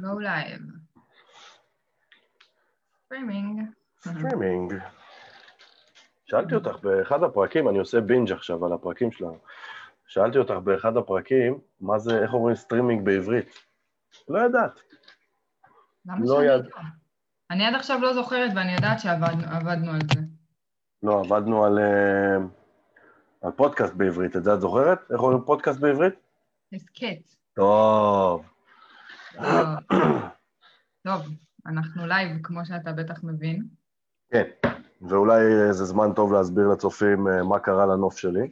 go live. סטרימינג. סטרימינג. שאלתי אותך באחד הפרקים, אני עושה בינג' עכשיו על הפרקים שלנו, שאלתי אותך באחד הפרקים, מה זה, איך אומרים סטרימינג בעברית? לא ידעת. למה לא שאני יד-? אני עד עכשיו לא זוכרת ואני יודעת שעבדנו על זה. לא, עבדנו על, אה, על פודקאסט בעברית, את זה את זוכרת? איך אומרים פודקאסט בעברית? הסכת. טוב. אה, טוב, אנחנו live, כמו שאתה בטח מבין. כן, ואולי זה זמן טוב להסביר לצופים אה, מה קרה לנוף שלי.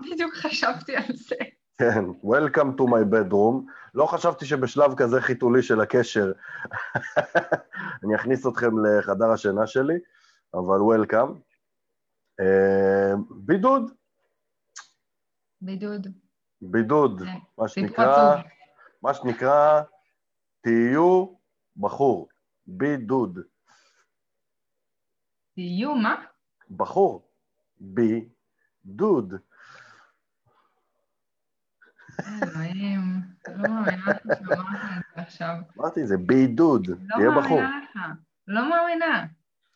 בדיוק חשבתי על זה. כן, Welcome to my bedroom. לא חשבתי שבשלב כזה חיתולי של הקשר אני אכניס אתכם לחדר השינה שלי, אבל Welcome. אה, בידוד, בידוד. בידוד, כן, מה שנקרא. מה שנקרא, תהיו בחור, בידוד, תהיו מה? בחור, בידוד. אלוהים, לא מאמינה ששמעת את זה עכשיו. אמרתי, זה בידוד, לא תהיה בחור. מאמינה לך. לא מאמינה.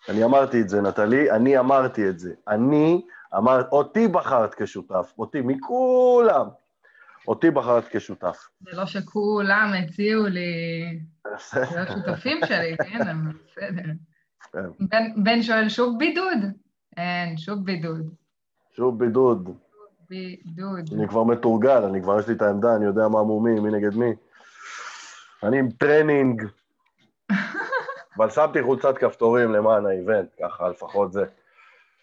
אני אמרתי את זה, נטלי, אני אמרתי את זה. אני אמרתי, אותי בחרת כשותף, אותי, מכולם. אותי בחרת כשותף. זה לא שכולם הציעו לי להיות שותפים שלי, כן, אבל בסדר. כן. בן- בן שואל, שוב בידוד? אין, שוב בידוד. שוב בידוד. בידוד. אני כבר מתורגל, אני כבר יש לי את העמדה, אני יודע מה מומי, מי נגד מי. אני עם טרנינג. אבל שמתי חולצת כפתורים למען ה event, ככה לפחות זה.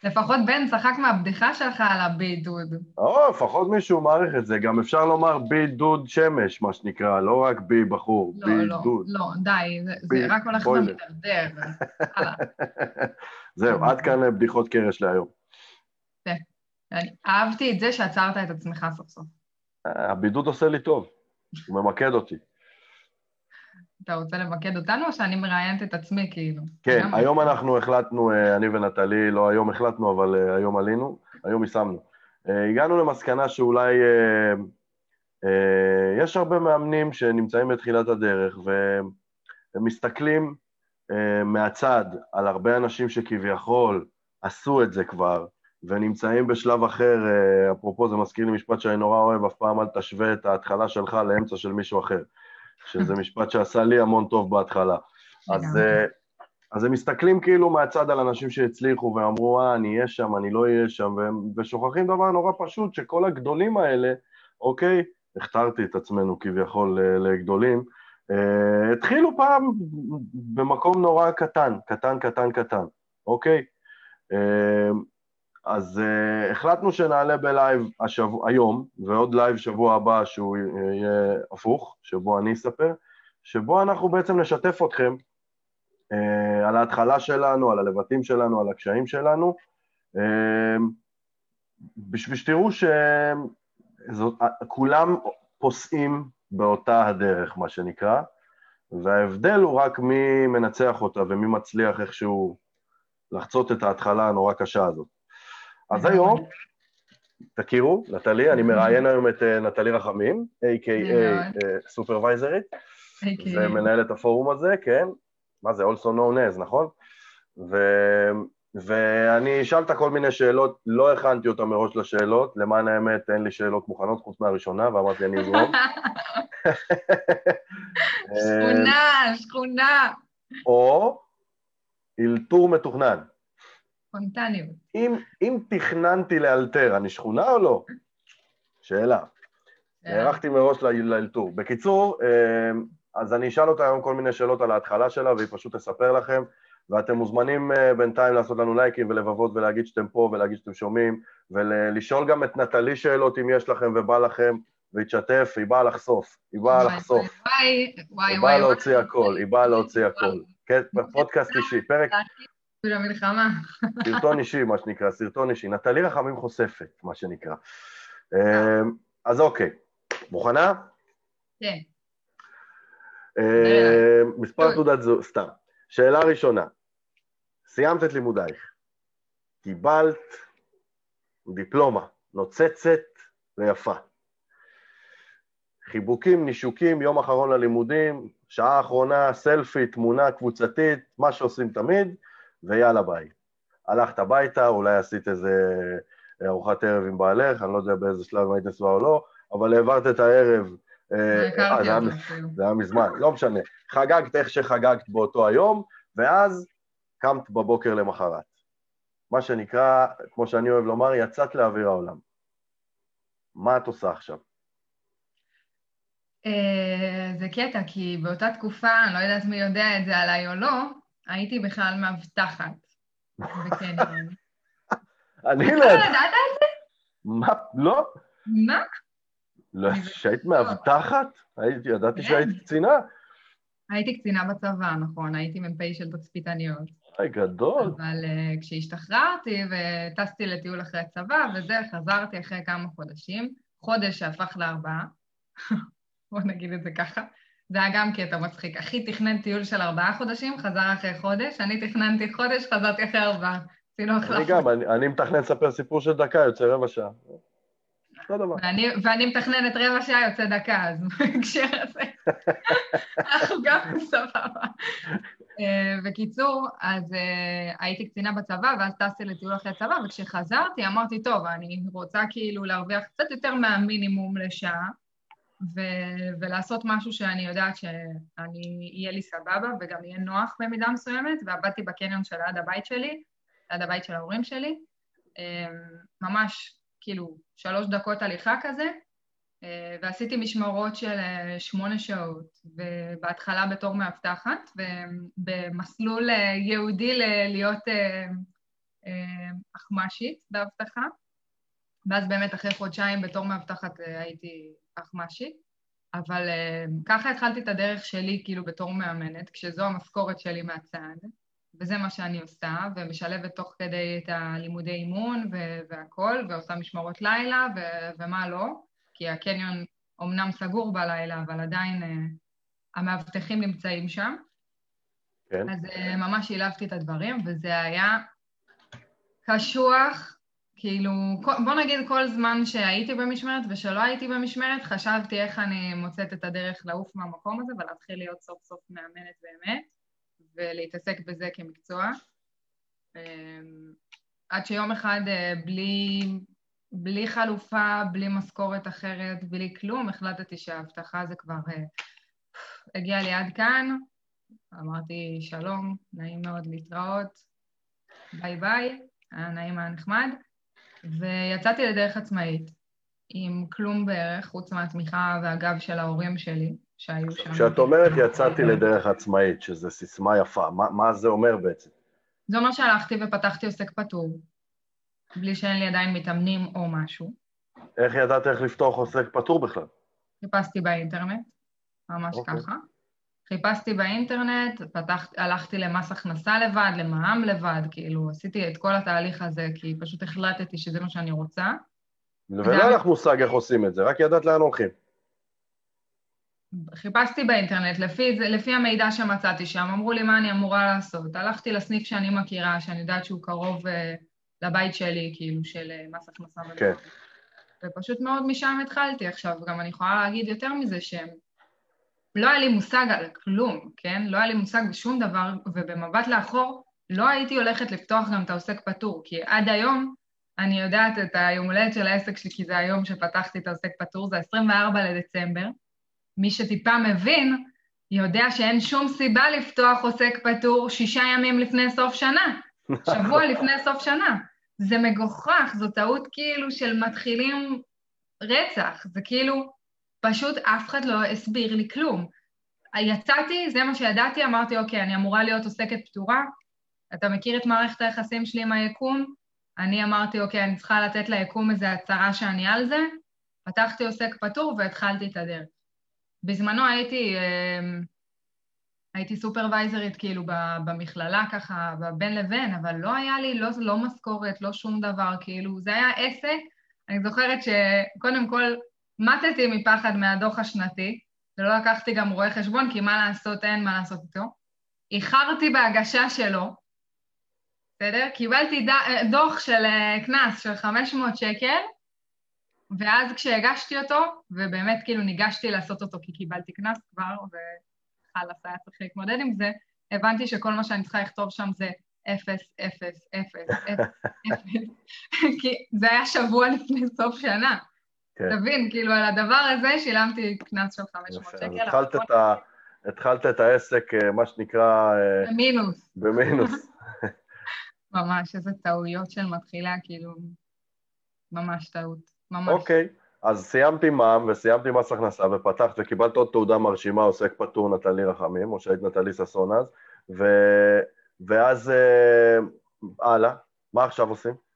לפחות בן צחק מהבדיחה שלך על הבידוד. או, לפחות מישהו מעריך את זה. גם אפשר לומר בידוד שמש, מה שנקרא, לא רק בי בחור, לא, לא, בידוד. לא, די, זה- ב- זה רק הולך. ומתדרדר. זהו, עד כאן בדיחות קרש להיום. אני אהבתי את זה שעצרת את עצמך סוף סוף. הבידוד עושה לי טוב, הוא ממקד אותי. אתה רוצה למקד אותנו או שאני מראיינת את עצמי כאילו? כן, גם- היום אנחנו החלטנו, אה, אני ונטלי, לא היום החלטנו, אבל אה, היום עלינו, היום יישמנו. אה, הגענו למסקנה שאולי יש הרבה מאמנים שנמצאים בתחילת הדרך והם מסתכלים מהצד על הרבה אנשים שכביכול עשו את זה כבר, ונמצאים בשלב אחר, אפרופו זה מזכיר לי משפט שאני נורא אוהב, אף פעם אל תשווה את ההתחלה שלך לאמצע של מישהו אחר, שזה משפט שעשה לי המון טוב בהתחלה. אז. אה, אז הם מסתכלים כאילו מהצד על אנשים שהצליחו ואמרו, אה, אני אהיה שם, אני לא אהיה שם, והם, ושוכחים דבר נורא פשוט, שכל הגדולים האלה, אוקיי, הכתרתי את עצמנו כביכול אה, לגדולים, אה, התחילו פעם במקום נורא קטן, קטן, קטן, קטן, אוקיי? אה, אז אה, החלטנו שנעלה ב live השבוע, היום, ועוד live שבוע הבא שהוא יהיה הפוך, שבו אני אספר, שבו אנחנו בעצם נשתף אתכם אה, על ההתחלה שלנו, על הלבטים שלנו, על הקשיים שלנו, אה, בשביל שתראו שכולם פוסעים באותה הדרך, מה שנקרא, וההבדל הוא רק מי מנצח אותה ומי מצליח איכשהו לחצות את ההתחלה הנורא קשה הזאת. אז היום, תכירו, נטלי, אני מראיין היום את אה, נטלי רחמים, a.k.a סופרוויזרית, אוקיי. ומנהלת הפורום הזה, כן? מה זה, also known as, נכון? ו... ואני אשאל אותה כל מיני שאלות, לא הכנתי אותה מראש לשאלות, למען האמת אין לי שאלות מוכנות חוץ מהראשונה, ואמרתי אני אזרום. שכונה, שכונה. או אלתור מתוכנן. ספונטניות. אם, אם תכננתי לאלתר, אני שכונה או לא? שאלה. נערכתי מראש לאלתור. בקיצור, אה, אז אני אשאל אותה היום כל מיני שאלות על ההתחלה שלה, והיא פשוט תספר לכם, ואתם מוזמנים אה, בינתיים לעשות לנו לייקים ולבבות ולהגיד שאתם פה ולהגיד שאתם שומעים, ולשאול גם את נטלי שאלות אם יש לכם ובא לכם, והיא תשתף, היא באה לחשוף, היא באה לחשוף, היא. באה להוציא הכל, היא באה להוציא הכל. כן, פודקאסט אישי, פרק, בשביל המלחמה. סרטון אישי, מה שנקרא, סרטון אישי. נטלי רחמים חושפת, מה שנקרא. אה, אז אוקיי, מוכנה? כן. אה, מספר. תעודת זהות, סתם. שאלה ראשונה, סיימת את לימודייך, קיבלת דיפלומה נוצצת ויפה. חיבוקים, נישוקים, יום אחרון ללימודים, שעה אחרונה, סלפי, תמונה קבוצתית, מה שעושים תמיד, ויאללה ביי. הלכת הביתה, אולי עשית איזה ארוחת ערב עם בעלך, אני לא יודע באיזה שלב היית נשואה או לא, אבל העברת את הערב. אה, אה, זה היה מזמן, לא משנה. חגגת איך שחגגת באותו היום, ואז קמת בבוקר למחרת. מה שנקרא, כמו שאני אוהב לומר, יצאת לאוויר העולם. מה את עושה עכשיו? אה, זה קטע, כי באותה תקופה, אני לא יודעת מי יודע את זה עליי או לא, הייתי בכלל מאבטחת בקניון. אני לא... אתה ידעת את זה? מה? לא. מה? לא, שהיית מאבטחת? ידעתי כן. שהיית קצינה. הייתי קצינה בצבא, נכון, הייתי מ"פ של תצפיתניות. היי, גדול. אבל uh, כשהשתחררתי וטסתי לטיול אחרי הצבא וזה, חזרתי אחרי כמה חודשים, חודש שהפך לארבעה, בוא נגיד את זה ככה. זה היה גם קטע מצחיק. אחי תכנן טיול של ארבעה חודשים, חזר אחרי חודש, אני תכננתי חודש, חזרתי אחרי ארבעה. עשינו אני החלפה. גם, אני אני מתכנן לספר סיפור של דקה, יוצא רבע שעה. אותו דבר. ואני, ואני מתכננת רבע שעה, יוצא דקה, אז בהקשר הזה, אנחנו גם סבבה. אה, בקיצור, אז אה, הייתי קצינה בצבא, ואז טסתי לטיול אחרי צבא, וכשחזרתי אמרתי, טוב, אני רוצה כאילו להרוויח קצת יותר מהמינימום לשעה, ו- ולעשות משהו שאני יודעת שאני, יהיה לי סבבה וגם יהיה נוח במידה מסוימת, ועבדתי בקניון של ליד הבית שלי, ליד הבית של ההורים שלי, אה, ממש כאילו שלוש דקות הליכה כזה, אה, ועשיתי משמרות של אה, שמונה שעות, ובהתחלה בתור מאבטחת, ובמסלול אה, ייעודי ל- להיות אחמ"שית באבטחה, ואז באמת אחרי חודשיים בתור מאבטחת אה, הייתי אחמ"שית, אבל אה, ככה התחלתי את הדרך שלי כאילו בתור מאמנת, כשזו המשכורת שלי מהצד, וזה מה שאני עושה, ומשלבת תוך כדי את הלימודי אימון ו- והכל, ועושה משמרות לילה ו- ומה לא, כי הקניון אומנם סגור בלילה, אבל עדיין אה, המאבטחים נמצאים שם. כן. אז ממש שילבתי את הדברים, וזה היה קשוח, כאילו, בוא נגיד כל זמן שהייתי במשמרת ושלא הייתי במשמרת, חשבתי איך אני מוצאת את הדרך לעוף מהמקום הזה ולהתחיל להיות סוף סוף מאמנת באמת, ולהתעסק בזה כמקצוע. אמ, עד שיום אחד אה, בלי, בלי חלופה, בלי משכורת אחרת, בלי כלום, החלטתי שההבטחה זה כבר אה, הגיע לי עד כאן. אמרתי, שלום, נעים מאוד להתראות, ביי ביי, היה נעים, היה נחמד. ויצאתי לדרך עצמאית, עם כלום בערך, חוץ מהתמיכה והגב של ההורים שלי, שהיו שם. כשאת אומרת יצאתי לדרך עצמאית, שזו סיסמה יפה, מה, מה זה אומר בעצם? זה אומר שהלכתי ופתחתי עוסק פטור, בלי שאין לי עדיין מתאמנים או משהו. איך ידעת איך לפתוח עוסק פטור בכלל? חיפשתי באינטרנט, ממש אוקיי. ככה. חיפשתי באינטרנט, פתחת, הלכתי למס הכנסה לבד, למע"מ לבד, כאילו עשיתי את כל התהליך הזה, כי פשוט החלטתי שזה מה שאני רוצה. ולא היה לך מושג איך עושים את זה, רק ידעת לאן הולכים. חיפשתי באינטרנט, לפי, לפי המידע שמצאתי שם, אמרו לי מה אני אמורה לעשות. הלכתי לסניף שאני מכירה, שאני יודעת שהוא קרוב uh, לבית שלי, כאילו, של uh, מס הכנסה. כן. ופשוט מאוד משם התחלתי. עכשיו, גם אני יכולה להגיד יותר מזה שהם... לא היה לי מושג על כלום, כן? לא היה לי מושג בשום דבר, ובמבט לאחור, לא הייתי הולכת לפתוח גם את העוסק פטור, כי עד היום אני יודעת את היום הולדת של העסק שלי, כי זה היום שפתחתי את העוסק פטור, זה 24 לדצמבר. מי שטיפה מבין, יודע שאין שום סיבה לפתוח עוסק פטור שישה ימים לפני סוף שנה, שבוע לפני סוף שנה. זה מגוחך, זו טעות כאילו של מתחילים רצח, זה כאילו, פשוט אף אחד לא הסביר לי כלום. יצאתי, זה מה שידעתי, אמרתי, אוקיי, אני אמורה להיות עוסקת פטורה, אתה מכיר את מערכת היחסים שלי עם היקום? אני אמרתי, אוקיי, אני צריכה לתת ליקום איזו הצהרה שאני על זה, פתחתי עוסק פטור והתחלתי את הדרך. בזמנו הייתי, אמ, הייתי סופרוויזרית כאילו במכללה ככה, בין לבין, אבל לא היה לי לא, לא משכורת, לא שום דבר, כאילו, זה היה עסק. אני זוכרת שקודם כל מתתי מפחד מהדוח השנתי, ולא לקחתי גם רואה חשבון, כי מה לעשות, אין מה לעשות איתו. איחרתי בהגשה שלו, בסדר? קיבלתי ד- דוח של אה, קנס של 500 שקל, ואז כשהגשתי אותו, ובאמת כאילו ניגשתי לעשות אותו כי קיבלתי קנס כבר, וחלאס היה צריך להתמודד עם זה, הבנתי שכל מה שאני צריכה לכתוב שם זה אפס, אפס, אפס, אפס, אפס, כי זה היה שבוע לפני סוף שנה. כן. תבין, כאילו על הדבר הזה שילמתי קנס של 500 יפה, שקל. אז התחלת את ה- התחלת את העסק, אה, מה שנקרא, אה, במינוס, במינוס. ממש, איזה טעויות של מתחילה, כאילו, ממש טעות, ממש. אוקיי, אז סיימתי מע"מ וסיימתי מס הכנסה ופתחת וקיבלת עוד תעודה מרשימה, עוסק פטור נטלי רחמים, או שהיית נטלי ששון אז, ו... ואז אה, הלאה, מה עכשיו עושים?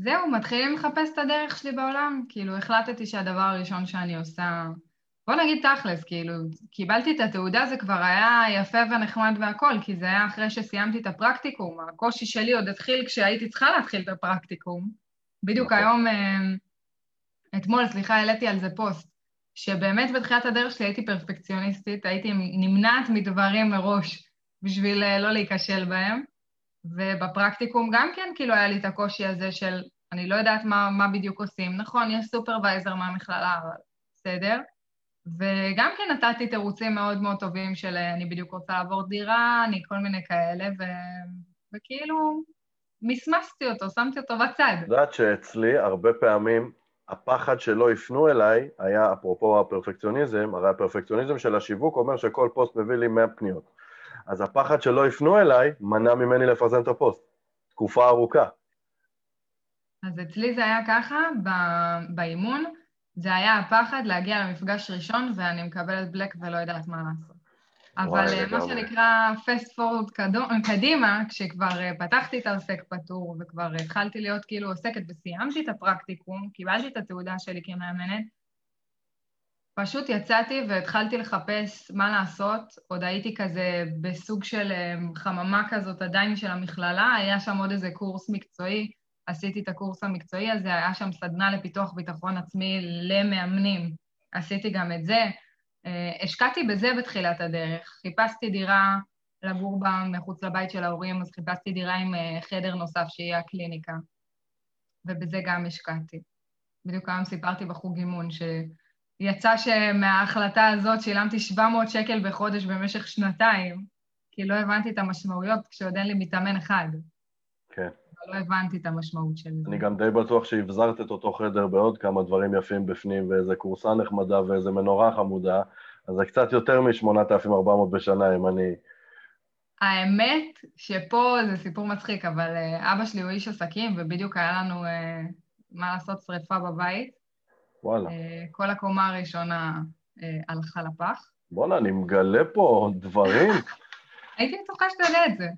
זהו, מתחילים לחפש את הדרך שלי בעולם. כאילו, החלטתי שהדבר הראשון שאני עושה... בוא נגיד תכלס, כאילו, קיבלתי את התעודה, זה כבר היה יפה ונחמד והכל, כי זה היה אחרי שסיימתי את הפרקטיקום. הקושי שלי עוד התחיל כשהייתי צריכה להתחיל את הפרקטיקום. בדיוק נכון. היום, אה, אתמול, סליחה, העליתי על זה פוסט, שבאמת בתחילת הדרך שלי הייתי פרפקציוניסטית, הייתי נמנעת מדברים מראש בשביל אה, לא להיכשל בהם. ובפרקטיקום גם כן, כאילו, היה לי את הקושי הזה של אני לא יודעת מה, מה בדיוק עושים. נכון, יש סופרוויזר מהמכללה, אבל בסדר. וגם כן נתתי תירוצים מאוד מאוד טובים של אה, אני בדיוק רוצה לעבור דירה, אני כל מיני כאלה, ו... וכאילו מסמסתי אותו, שמתי אותו בצד. את יודעת שאצלי הרבה פעמים הפחד שלא יפנו אליי היה, אפרופו הפרפקציוניזם, הרי הפרפקציוניזם של השיווק אומר שכל פוסט מביא לי 100 פניות. אז הפחד שלא יפנו אליי מנע ממני לפרסם את הפוסט. תקופה ארוכה. אז אצלי זה היה ככה, באימון, זה היה הפחד להגיע למפגש ראשון ואני מקבלת black ולא יודעת מה לעשות. אבל אה, מה. שנקרא fast forward קדו- קדימה, כשכבר אה, פתחתי את העוסק פטור וכבר התחלתי להיות כאילו עוסקת וסיימתי את הפרקטיקום, קיבלתי את התעודה שלי כמאמנת, פשוט יצאתי והתחלתי לחפש מה לעשות. עוד הייתי כזה בסוג של אה, חממה כזאת עדיין של המכללה, היה שם עוד איזה קורס מקצועי, עשיתי את הקורס המקצועי הזה, היה שם סדנה לפיתוח ביטחון עצמי למאמנים, עשיתי גם את זה. אה, השקעתי בזה בתחילת הדרך. חיפשתי דירה לגור בה מחוץ לבית של ההורים, אז חיפשתי דירה עם אה, חדר נוסף שיהיה הקליניקה, ובזה גם השקעתי. בדיוק היום סיפרתי בחוג אימון, שיצא שמההחלטה הזאת שילמתי 700 שקל בחודש במשך שנתיים, כי לא הבנתי את המשמעויות כשעוד אין לי מתאמן אחד. כן. לא הבנתי את המשמעות של זה. אני גם די בטוח שהבזרת את אותו חדר בעוד כמה דברים יפים בפנים, ואיזה כורסה נחמדה ואיזה מנורה חמודה, אז זה קצת יותר מ-8,400 בשנה, אם אני... האמת שפה זה סיפור מצחיק, אבל אה, אבא שלי הוא איש עסקים, ובדיוק היה לנו, אה, מה לעשות, שריפה בבית. וואלה. אה, כל הקומה הראשונה אה, הלכה לפח. בואנה, אני מגלה פה דברים. הייתי בטוחה שאתה יודע את זה.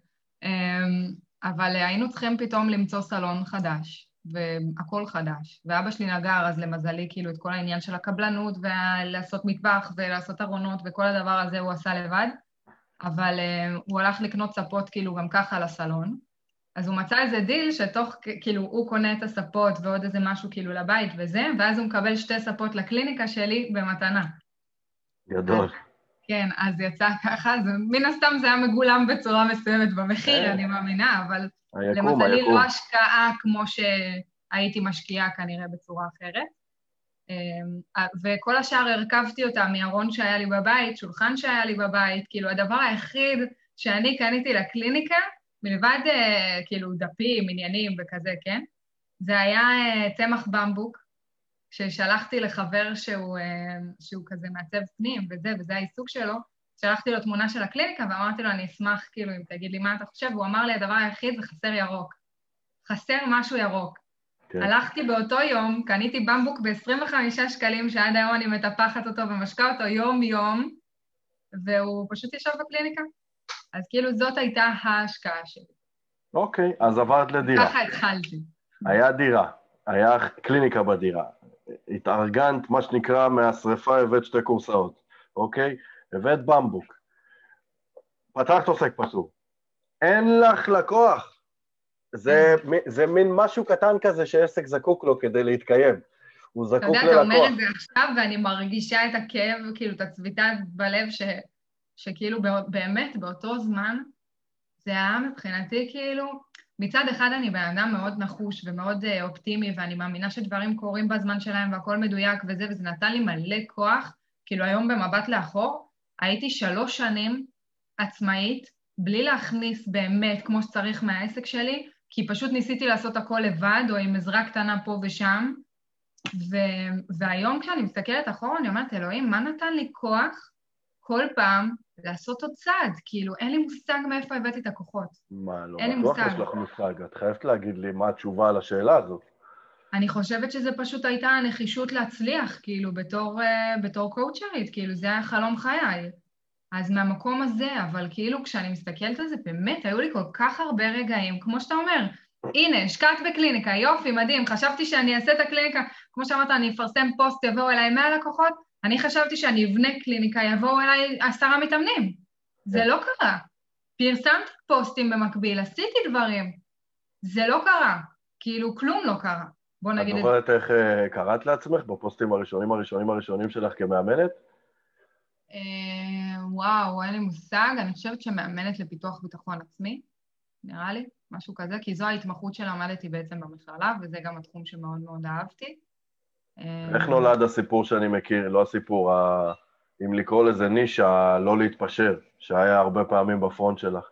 אמ, אבל אה, היינו צריכים פתאום למצוא סלון חדש, והכל חדש. ואבא שלי נגר, אז למזלי, כאילו, את כל העניין של הקבלנות, ולעשות מטבח, ולעשות ארונות, וכל הדבר הזה הוא עשה לבד. אבל uh, הוא הלך לקנות ספות, כאילו, גם ככה לסלון. אז הוא מצא איזה דיל שתוך, כאילו, הוא קונה את הספות ועוד איזה משהו כאילו לבית וזה, ואז הוא מקבל שתי ספות לקליניקה שלי במתנה. גדול. כן, אז יצא ככה, אז מן הסתם זה היה מגולם בצורה מסוימת במחיר, כן. אני מאמינה, אבל היקום, למזלי היקום. לא השקעה כמו שהייתי משקיעה כנראה בצורה אחרת. אמ, וכל השאר הרכבתי אותה מארון שהיה לי בבית, שולחן שהיה לי בבית, כאילו הדבר היחיד שאני קניתי לקליניקה, מלבד אה, כאילו דפים, עניינים וכזה, כן? זה היה אה, צמח במבוק, ששלחתי לחבר שהוא, אה, שהוא כזה מעצב פנים וזה, וזה העיסוק שלו, שלחתי לו תמונה של הקליניקה ואמרתי לו, אני אשמח, כאילו, אם תגיד לי מה אתה חושב, והוא אמר לי, הדבר היחיד זה חסר ירוק. חסר משהו ירוק. כן. הלכתי באותו יום, קניתי במבוק ב-25 שקלים, שעד היום אני מטפחת אותו ומשקה אותו יום-יום, והוא פשוט ישב בקליניקה. אז כאילו זאת הייתה ההשקעה שלי. אוקיי, אז עברת לדירה. ככה התחלתי. היה דירה, היה קליניקה בדירה. התארגנת, מה שנקרא, מהשרפה הבאת שתי קורסאות, אוקיי? הבאת במבוק. פתחת עוסק פטור. אין לך לקוח. זה, זה מין משהו קטן כזה שעסק זקוק לו כדי להתקיים. הוא אתה זקוק יודע, אתה אומר ללקוח. את זה עכשיו, ואני מרגישה את הכאב, כאילו, את הצביטה בלב, ש, שכאילו באמת, באותו זמן, זה היה מבחינתי כאילו, מצד אחד אני בן אדם מאוד נחוש ומאוד אה, אופטימי, ואני מאמינה שדברים קורים בזמן שלהם והכל מדויק וזה, וזה נתן לי מלא כוח. כאילו היום במבט לאחור, הייתי שלוש שנים עצמאית, בלי להכניס באמת כמו שצריך מהעסק שלי, כי פשוט ניסיתי לעשות הכל לבד, או עם עזרה קטנה פה ושם. ו... והיום כשאני מסתכלת אחורה, אני אומרת, אלוהים, מה נתן לי כוח כל פעם לעשות עוד צעד? כאילו, אין לי מושג מאיפה הבאתי את הכוחות. מה, לא אין לי בטוח מושג. יש לך מושג. את חייבת להגיד לי מה התשובה על השאלה הזאת. אני חושבת שזה פשוט הייתה הנחישות להצליח, כאילו, בתור, uh, בתור קואוצ'רית, כאילו, זה היה חלום חיי. אז מהמקום הזה, אבל כאילו, כשאני מסתכלת על זה, באמת, היו לי כל כך הרבה רגעים, כמו שאתה אומר, הנה, השקעת בקליניקה, יופי, מדהים, חשבתי שאני אעשה את הקליניקה, כמו שאמרת, אני אפרסם פוסט, יבואו אליי 100 לקוחות, אני חשבתי שאני אבנה קליניקה, יבואו אליי עשרה מתאמנים. זה לא קרה. פרסמתי פוסטים במקביל, עשיתי דברים. זה לא קרה. כאילו, כלום לא קרה. בוא את נגיד את זה. זוכרת איך אה, קראת לעצמך בפוסטים הראשונים הראשונים הראשונים שלך כמאמנת? אה, וואו, אין לי מושג. אני חושבת שמאמנת לפיתוח ביטחון עצמי, נראה לי, משהו כזה, כי זו ההתמחות שלמדתי בעצם במכללה, וזה גם התחום שמאוד מאוד אהבתי. אה, איך נולד הסיפור שאני מכיר, לא הסיפור, ה... אם לקרוא לזה נישה, לא להתפשר, שהיה הרבה פעמים בפרונט שלך.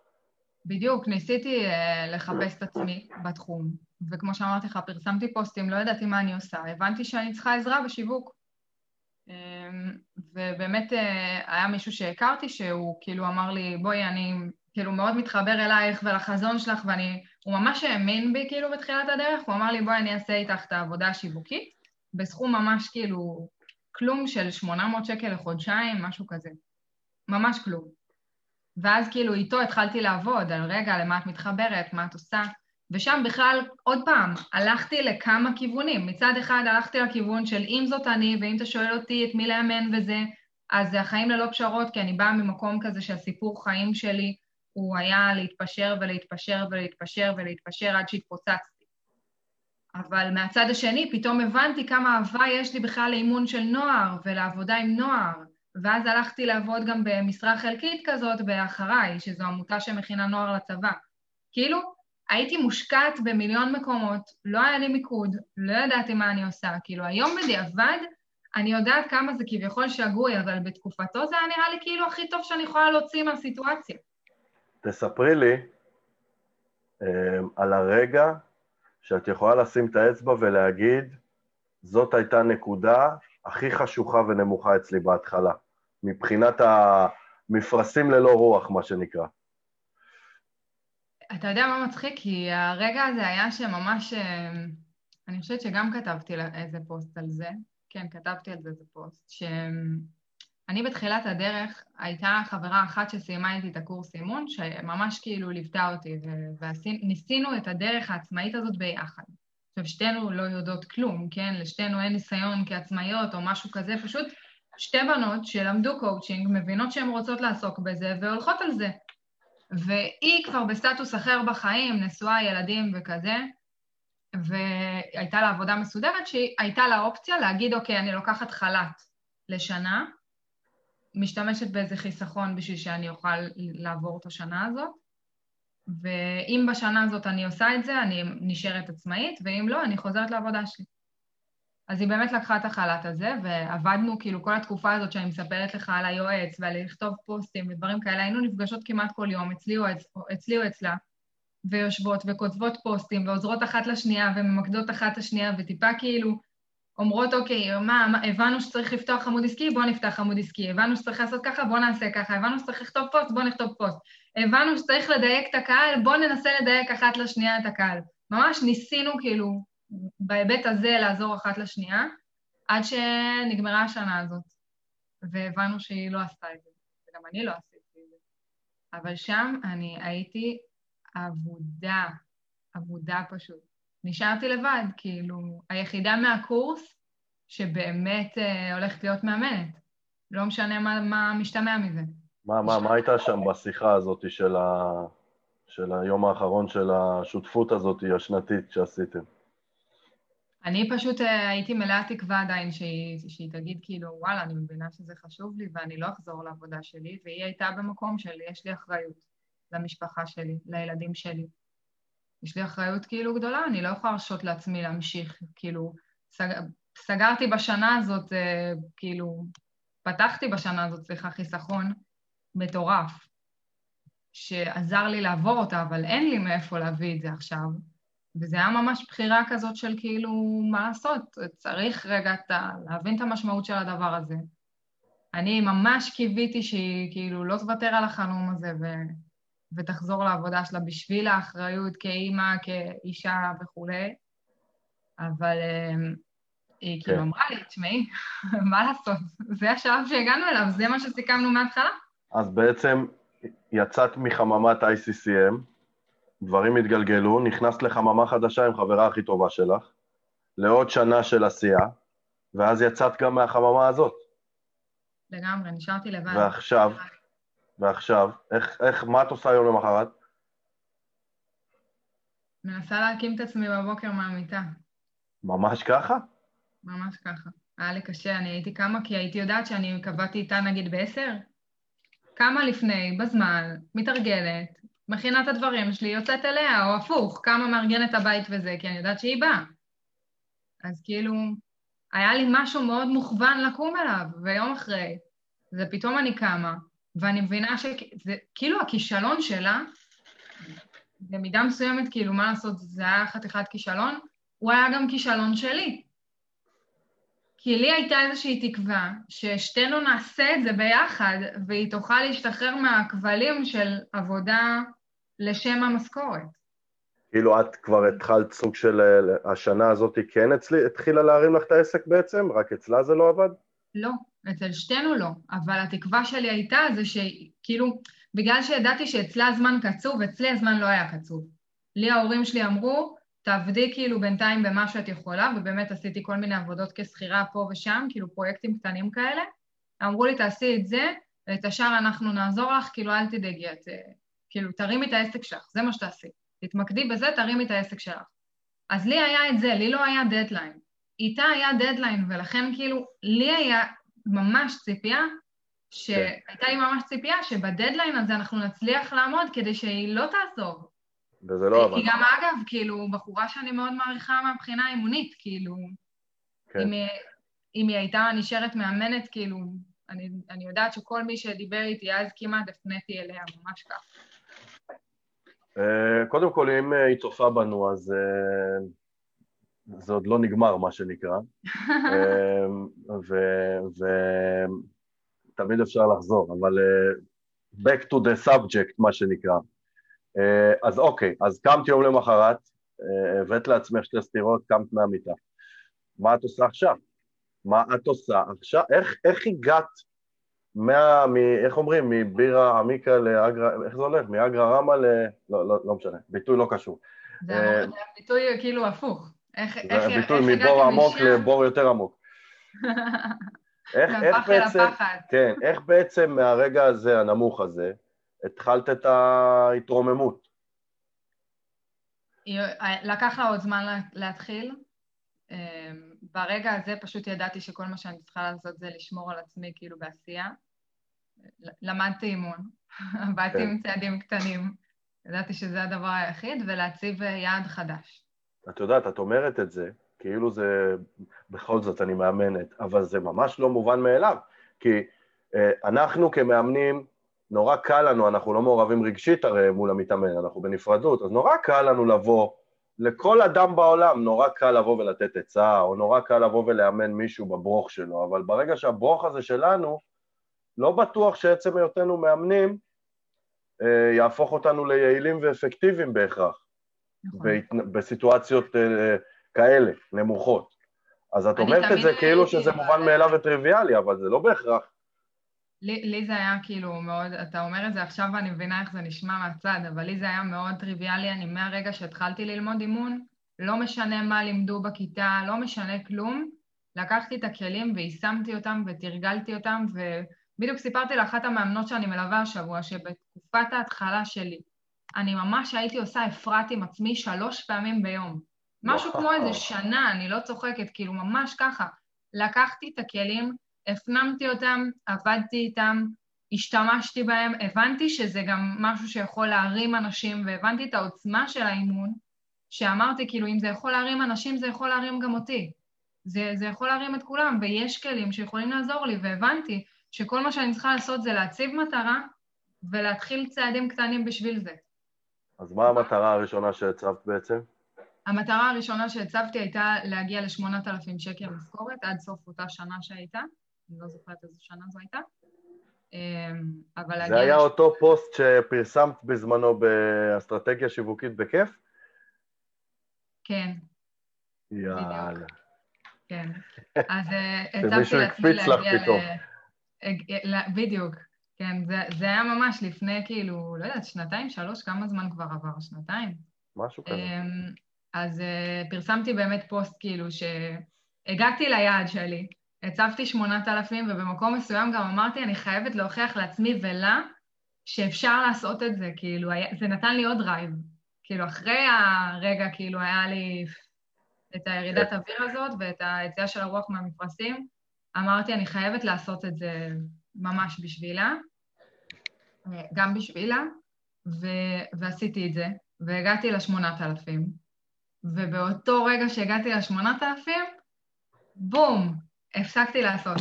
בדיוק, ניסיתי uh, לחפש את עצמי בתחום, וכמו שאמרתי לך, פרסמתי פוסטים, לא ידעתי מה אני עושה, הבנתי שאני צריכה עזרה בשיווק. Um, ובאמת uh, היה מישהו שהכרתי שהוא כאילו אמר לי, בואי, אני כאילו מאוד מתחבר אלייך ולחזון שלך, ואני, הוא ממש האמין בי כאילו בתחילת הדרך, הוא אמר לי, בואי, אני אעשה איתך את העבודה השיווקית, בסכום ממש כאילו כלום של 800 שקל לחודשיים, משהו כזה. ממש כלום. ואז כאילו איתו התחלתי לעבוד על רגע, למה את מתחברת, מה את עושה, ושם בכלל, עוד פעם, הלכתי לכמה כיוונים. מצד אחד הלכתי לכיוון של אם זאת אני, ואם אתה שואל אותי את מי לאמן וזה, אז זה החיים ללא פשרות, כי אני באה ממקום כזה שהסיפור חיים שלי הוא היה להתפשר ולהתפשר ולהתפשר ולהתפשר עד שהתפוצצתי. אבל מהצד השני פתאום הבנתי כמה אהבה יש לי בכלל לאימון של נוער ולעבודה עם נוער, ואז הלכתי לעבוד גם במשרה חלקית כזאת באחריי, שזו עמותה שמכינה נוער לצבא. כאילו, הייתי מושקעת במיליון מקומות, לא היה לי מיקוד, לא ידעתי מה אני עושה. כאילו, היום בדיעבד, אני יודעת כמה זה כביכול שגוי, אבל בתקופתו זה היה נראה לי כאילו הכי טוב שאני יכולה להוציא מהסיטואציה. תספרי לי אה, על הרגע שאת יכולה לשים את האצבע ולהגיד, זאת הייתה נקודה הכי חשוכה ונמוכה אצלי בהתחלה, מבחינת המפרשים ללא רוח, מה שנקרא. אתה יודע מה מצחיק? כי הרגע הזה היה שממש... אה, אני חושבת שגם כתבתי איזה פוסט על זה. כן, כתבתי על זה איזה פוסט. שאני בתחילת הדרך, הייתה חברה אחת שסיימה איתי את הקורס אימון, שממש כאילו ליוותה אותי, וניסינו את הדרך העצמאית הזאת ביחד. עכשיו, שתינו לא יודעות כלום, כן? לשתינו אין ניסיון כעצמאיות או משהו כזה, פשוט שתי בנות שלמדו קואוצ'ינג, מבינות שהן רוצות לעסוק בזה והולכות על זה. והיא כבר בסטטוס אחר בחיים, נשואה, ילדים וכזה, והייתה לה עבודה מסודרת שהייתה לה אופציה להגיד, אוקיי, אני לוקחת חל"ת לשנה, משתמשת באיזה חיסכון בשביל שאני אוכל לעבור את השנה הזאת, ואם בשנה הזאת אני עושה את זה, אני נשארת עצמאית, ואם לא, אני חוזרת לעבודה שלי. אז היא באמת לקחה את החל"ת הזה, ועבדנו כאילו כל התקופה הזאת שאני מספרת לך על היועץ ועל לכתוב פוסטים ודברים כאלה, היינו נפגשות כמעט כל יום, אצלי או, אצלי או אצלה, ויושבות וכותבות פוסטים ועוזרות אחת לשנייה וממקדות אחת לשנייה, וטיפה כאילו אומרות, אוקיי, מה, הבנו שצריך לפתוח עמוד עסקי, בואו נפתח עמוד עסקי, הבנו שצריך לעשות ככה, בואו נעשה ככה, הבנו שצריך לכתוב פוסט, בואו נכתוב פוסט, הבנו שצריך לדייק את הקהל, בואו ננסה לדייק אחת לשנייה את הקהל. ממש ניסינו כאילו בהיבט הזה לעזור אחת לשנייה, עד שנגמרה השנה הזאת, והבנו שהיא לא עשתה את זה, וגם אני לא עשיתי את זה. אבל שם אני הייתי אבודה, אבודה פשוט. נשארתי לבד, כאילו, היחידה מהקורס שבאמת אה, הולכת להיות מאמנת. לא משנה מה, מה משתמע מזה. מה, מה, מה הייתה שם בשיחה הזאת של, ה... של היום האחרון של השותפות הזאת השנתית שעשיתם? אני פשוט אה, הייתי מלאת תקווה עדיין שהיא, שהיא תגיד כאילו, וואלה, אני מבינה שזה חשוב לי ואני לא אחזור לעבודה שלי, והיא הייתה במקום של יש לי אחריות למשפחה שלי, לילדים שלי. יש לי אחריות כאילו גדולה, אני לא יכולה להרשות לעצמי להמשיך, כאילו, סג... סגרתי בשנה הזאת, אה, כאילו, פתחתי בשנה הזאת, סליחה, חיסכון מטורף, שעזר לי לעבור אותה, אבל אין לי מאיפה להביא את זה עכשיו. וזה היה ממש בחירה כזאת של כאילו, מה לעשות? צריך רגע ה... להבין את המשמעות של הדבר הזה. אני ממש קיוויתי שהיא כאילו לא תוותר על החלום הזה ו... ותחזור לעבודה שלה בשביל האחריות כאימא, כאישה וכולי, אבל אמ, היא כאילו כן. אמרה לי, תשמעי, מה לעשות? זה השלב שהגענו אליו, זה מה שסיכמנו מההתחלה. אז בעצם יצאת מחממת ICCM, דברים התגלגלו, נכנסת לחממה חדשה עם חברה הכי טובה שלך, לעוד שנה של עשייה, ואז יצאת גם מהחממה הזאת. לגמרי, נשארתי לבד. ועכשיו, ועכשיו, איך, איך, מה את עושה יום למחרת? מנסה להקים את עצמי בבוקר מהמיטה. ממש ככה? ממש ככה. היה לי קשה, אני הייתי קמה כי הייתי יודעת שאני קבעתי איתה נגיד בעשר. קמה לפני, בזמן, מתארגנת, מכינה את הדברים שלי, יוצאת אליה, או הפוך, קמה מארגנת הבית וזה, כי אני יודעת שהיא באה. אז כאילו, היה לי משהו מאוד מוכוון לקום אליו, ויום אחרי, זה פתאום אני קמה, ואני מבינה שזה כאילו הכישלון שלה, במידה מסוימת, כאילו, מה לעשות, זה היה חתיכת כישלון, הוא היה גם כישלון שלי. כי לי הייתה איזושהי תקווה ששתינו נעשה את זה ביחד, והיא תוכל להשתחרר מהכבלים של עבודה לשם המשכורת. כאילו את כבר התחלת סוג של, אה, השנה הזאת כן אצלי, התחילה להרים לך את העסק בעצם? רק אצלה זה לא עבד? לא, אצל שתינו לא, אבל התקווה שלי הייתה זה שכאילו, בגלל שידעתי שאצלה הזמן קצוב, אצלי הזמן לא היה קצוב. לי ההורים שלי אמרו, תעבדי כאילו בינתיים במה שאת יכולה, ובאמת עשיתי כל מיני עבודות כשכירה פה ושם, כאילו פרויקטים קטנים כאלה. אמרו לי, תעשי את זה, ואת השאר אנחנו נעזור לך, כאילו אל תדאגי, את כאילו תרימי את העסק שלך, זה מה שתעשי. תתמקדי בזה, תרימי את העסק שלך. אז לי היה את זה, לי לא היה דדליין. איתה היה דדליין, ולכן כאילו, לי היה ממש ציפייה, שהייתה לי ממש ציפייה שבדדליין הזה אנחנו נצליח לעמוד כדי שהיא לא תעזוב. וזה לא עבד. היא גם, אגב, כאילו, בחורה שאני מאוד מעריכה מהבחינה האימונית, כאילו, כן. אם, היא, אם היא הייתה נשארת מאמנת, כאילו, אני, אני יודעת שכל מי שדיבר איתי אז כמעט הפניתי אליה, ממש כך. אה, קודם כל, אם אה, היא צופה בנו, אז אה, זה עוד לא נגמר, מה שנקרא, ותמיד אפשר לחזור, אבל back to the subject, מה שנקרא. אז אוקיי, אז קמת יום למחרת, הבאת לעצמך שתי סטירות, קמת מהמיטה. מה את עושה עכשיו? מה את עושה עכשיו? איך, איך הגעת מה... מ... איך אומרים? מבירה עמיקה לאגרה... איך זה הולך? מאגרה רמה ל... לא, לא, לא משנה, ביטוי לא קשור. זה אה, ביטוי כאילו הפוך. איך, איך, ביטוי איך מבור עמוק משם? לבור יותר עמוק. איך, איך בעצם, כן, איך בעצם מהרגע הזה, הנמוך הזה, התחלת את ההתרוממות? לקח לה עוד זמן להתחיל. אמ, ברגע הזה פשוט ידעתי שכל מה שאני צריכה לעשות זה לשמור על עצמי כאילו בעשייה. למדתי אימון, באתי עם כן. צעדים קטנים, ידעתי שזה הדבר היחיד, ולהציב יעד חדש. את יודעת, את אומרת את זה, כאילו זה, בכל זאת אני מאמנת, אבל זה ממש לא מובן מאליו, כי אה, אנחנו כמאמנים, נורא קל לנו, אנחנו לא מעורבים רגשית הרי מול המתאמן, אנחנו בנפרדות, אז נורא קל לנו לבוא, לכל אדם בעולם נורא קל לבוא ולתת עצה, או נורא קל לבוא ולאמן מישהו בברוך שלו, אבל ברגע שהברוך הזה שלנו, לא בטוח שעצם היותנו מאמנים אה, יהפוך אותנו ליעילים ואפקטיביים בהכרח, נכון. בסיטואציות אה, כאלה, נמוכות. אז את אומרת את זה כאילו שזה מובן מאליו וטריוויאלי, אבל זה לא בהכרח. לי, לי זה היה כאילו מאוד, אתה אומר את זה עכשיו ואני מבינה איך זה נשמע מהצד, אבל לי זה היה מאוד טריוויאלי, אני מהרגע שהתחלתי ללמוד אימון, לא משנה מה לימדו בכיתה, לא משנה כלום, לקחתי את הכלים ויישמתי אותם ותרגלתי אותם, ובדיוק סיפרתי לאחת המאמנות שאני מלווה השבוע, שבתקופת ההתחלה שלי, אני ממש הייתי עושה אפרת עם עצמי שלוש פעמים ביום. משהו כמו איזה שנה, אני לא צוחקת, כאילו ממש ככה. לקחתי את הכלים, הפנמתי אותם, עבדתי איתם, השתמשתי בהם, הבנתי שזה גם משהו שיכול להרים אנשים, והבנתי את העוצמה של האימון, שאמרתי, כאילו, אם זה יכול להרים אנשים, זה יכול להרים גם אותי. זה, זה יכול להרים את כולם, ויש כלים שיכולים לעזור לי, והבנתי שכל מה שאני צריכה לעשות זה להציב מטרה ולהתחיל צעדים קטנים בשביל זה. אז מה המטרה הראשונה שהצבת בעצם? המטרה הראשונה שהצבתי הייתה להגיע ל-8,000 שקל משכורת עד סוף אותה שנה שהייתה, אני לא זוכרת איזו שנה זו הייתה. אמ, אבל זה היה לש... אותו פוסט שפרסמת בזמנו באסטרטגיה שיווקית בכיף? כן. יאללה. כן. אז אה, הצבתי לעצמי להגיע ל... בדיוק. כן, זה, זה היה ממש לפני כאילו, לא יודעת, שנתיים, שלוש, כמה זמן כבר עבר? שנתיים? משהו כזה. אמ, אז uh, פרסמתי באמת פוסט כאילו שהגעתי ליעד שלי, הצבתי 8,000 ובמקום מסוים גם אמרתי, אני חייבת להוכיח לעצמי ולה שאפשר לעשות את זה, כאילו, זה נתן לי עוד drive. כאילו, אחרי הרגע, כאילו, היה לי את הירידת כן. אוויר הזאת ואת היציאה של הרוח מהמפרשים, אמרתי, אני חייבת לעשות את זה ממש בשבילה, גם בשבילה, ו... ועשיתי את זה, והגעתי לשמונת אלפים, ובאותו רגע שהגעתי לשמונת אלפים, בום, הפסקתי לעשות.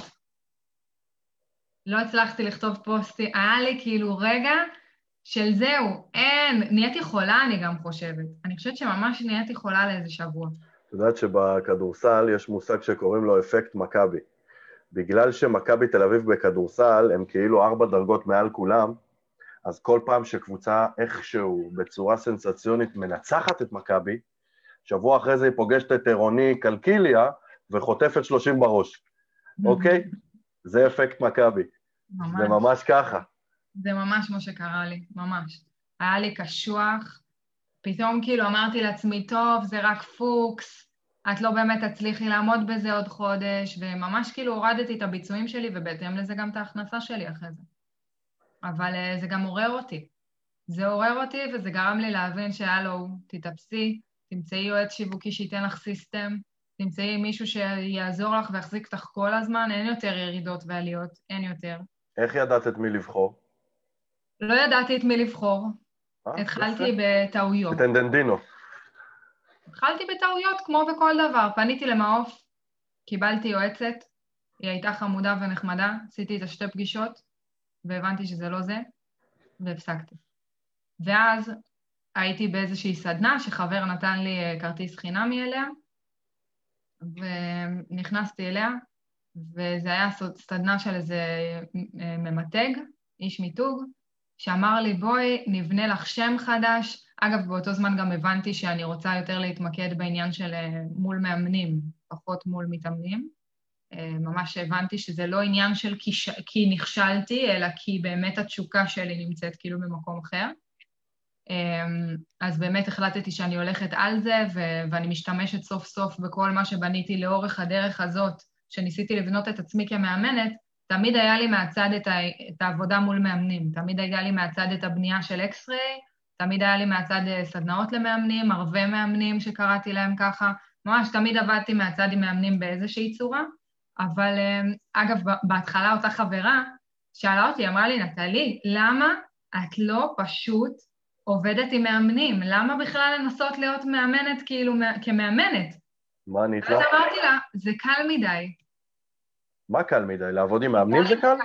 לא הצלחתי לכתוב פוסטים, היה לי כאילו רגע של זהו, אין, נהייתי חולה אני גם חושבת. אני חושבת שממש נהייתי חולה לאיזה שבוע. את יודעת שבכדורסל יש מושג שקוראים לו אפקט מכבי. בגלל שמכבי תל אביב בכדורסל הם כאילו ארבע דרגות מעל כולם, אז כל פעם שקבוצה איכשהו בצורה סנסציונית מנצחת את מכבי, שבוע אחרי זה היא פוגשת את עירוני קלקיליה וחוטפת שלושים בראש, אוקיי? זה אפקט מכבי. ממש. זה ממש ככה. זה ממש מה שקרה לי, ממש. היה לי קשוח, פתאום כאילו אמרתי לעצמי, טוב, זה רק פוקס, את לא באמת תצליחי לעמוד בזה עוד חודש, וממש כאילו הורדתי את הביצועים שלי, ובהתאם לזה גם את ההכנסה שלי אחרי זה. אבל uh, זה גם עורר אותי. זה עורר אותי וזה גרם לי להבין שהלו, תתאפסי, תמצאי יועץ שיווקי שייתן לך סיסטם, תמצאי מישהו שיעזור לך ויחזיק אותך כל הזמן, אין יותר ירידות ועליות, אין יותר. איך ידעת את מי לבחור? לא ידעתי את מי לבחור. אה, התחלתי בטעויות. בטנדנדינו. התחלתי בטעויות כמו בכל דבר. פניתי למעוף, קיבלתי יועצת, היא הייתה חמודה ונחמדה, עשיתי איתה שתי פגישות, והבנתי שזה לא זה, והפסקתי. ואז הייתי באיזושהי סדנה שחבר נתן לי אה, כרטיס חינמי אליה, ונכנסתי אליה, וזה היה סדנה של איזה אה, ממתג, איש מיתוג, שאמר לי, בואי נבנה לך שם חדש. אגב, באותו זמן גם הבנתי שאני רוצה יותר להתמקד בעניין של אה, מול מאמנים, פחות מול מתאמנים. אה, ממש הבנתי שזה לא עניין של כי, ש... כי נכשלתי, אלא כי באמת התשוקה שלי נמצאת כאילו במקום אחר. אמ, אז באמת החלטתי שאני הולכת על זה, ו- ואני משתמשת סוף סוף בכל מה שבניתי לאורך הדרך הזאת, שניסיתי לבנות את עצמי כמאמנת, תמיד היה לי מהצד את, ה- את העבודה מול מאמנים, תמיד היה לי מהצד את הבנייה של אקס-ריי, תמיד היה לי מהצד אה, סדנאות למאמנים, ערבי מאמנים שקראתי להם ככה, ממש תמיד עבדתי מהצד עם מאמנים באיזושהי צורה, אבל אמ, אגב, בהתחלה אותה חברה שאלה אותי, אמרה לי, נטלי, למה את לא פשוט עובדת עם מאמנים, למה בכלל לנסות להיות מאמנת כאילו כמאמנת? מה ענית לה? אז אמרתי לה, זה קל מדי. מה קל מדי? לעבוד עם מאמנים זה קל?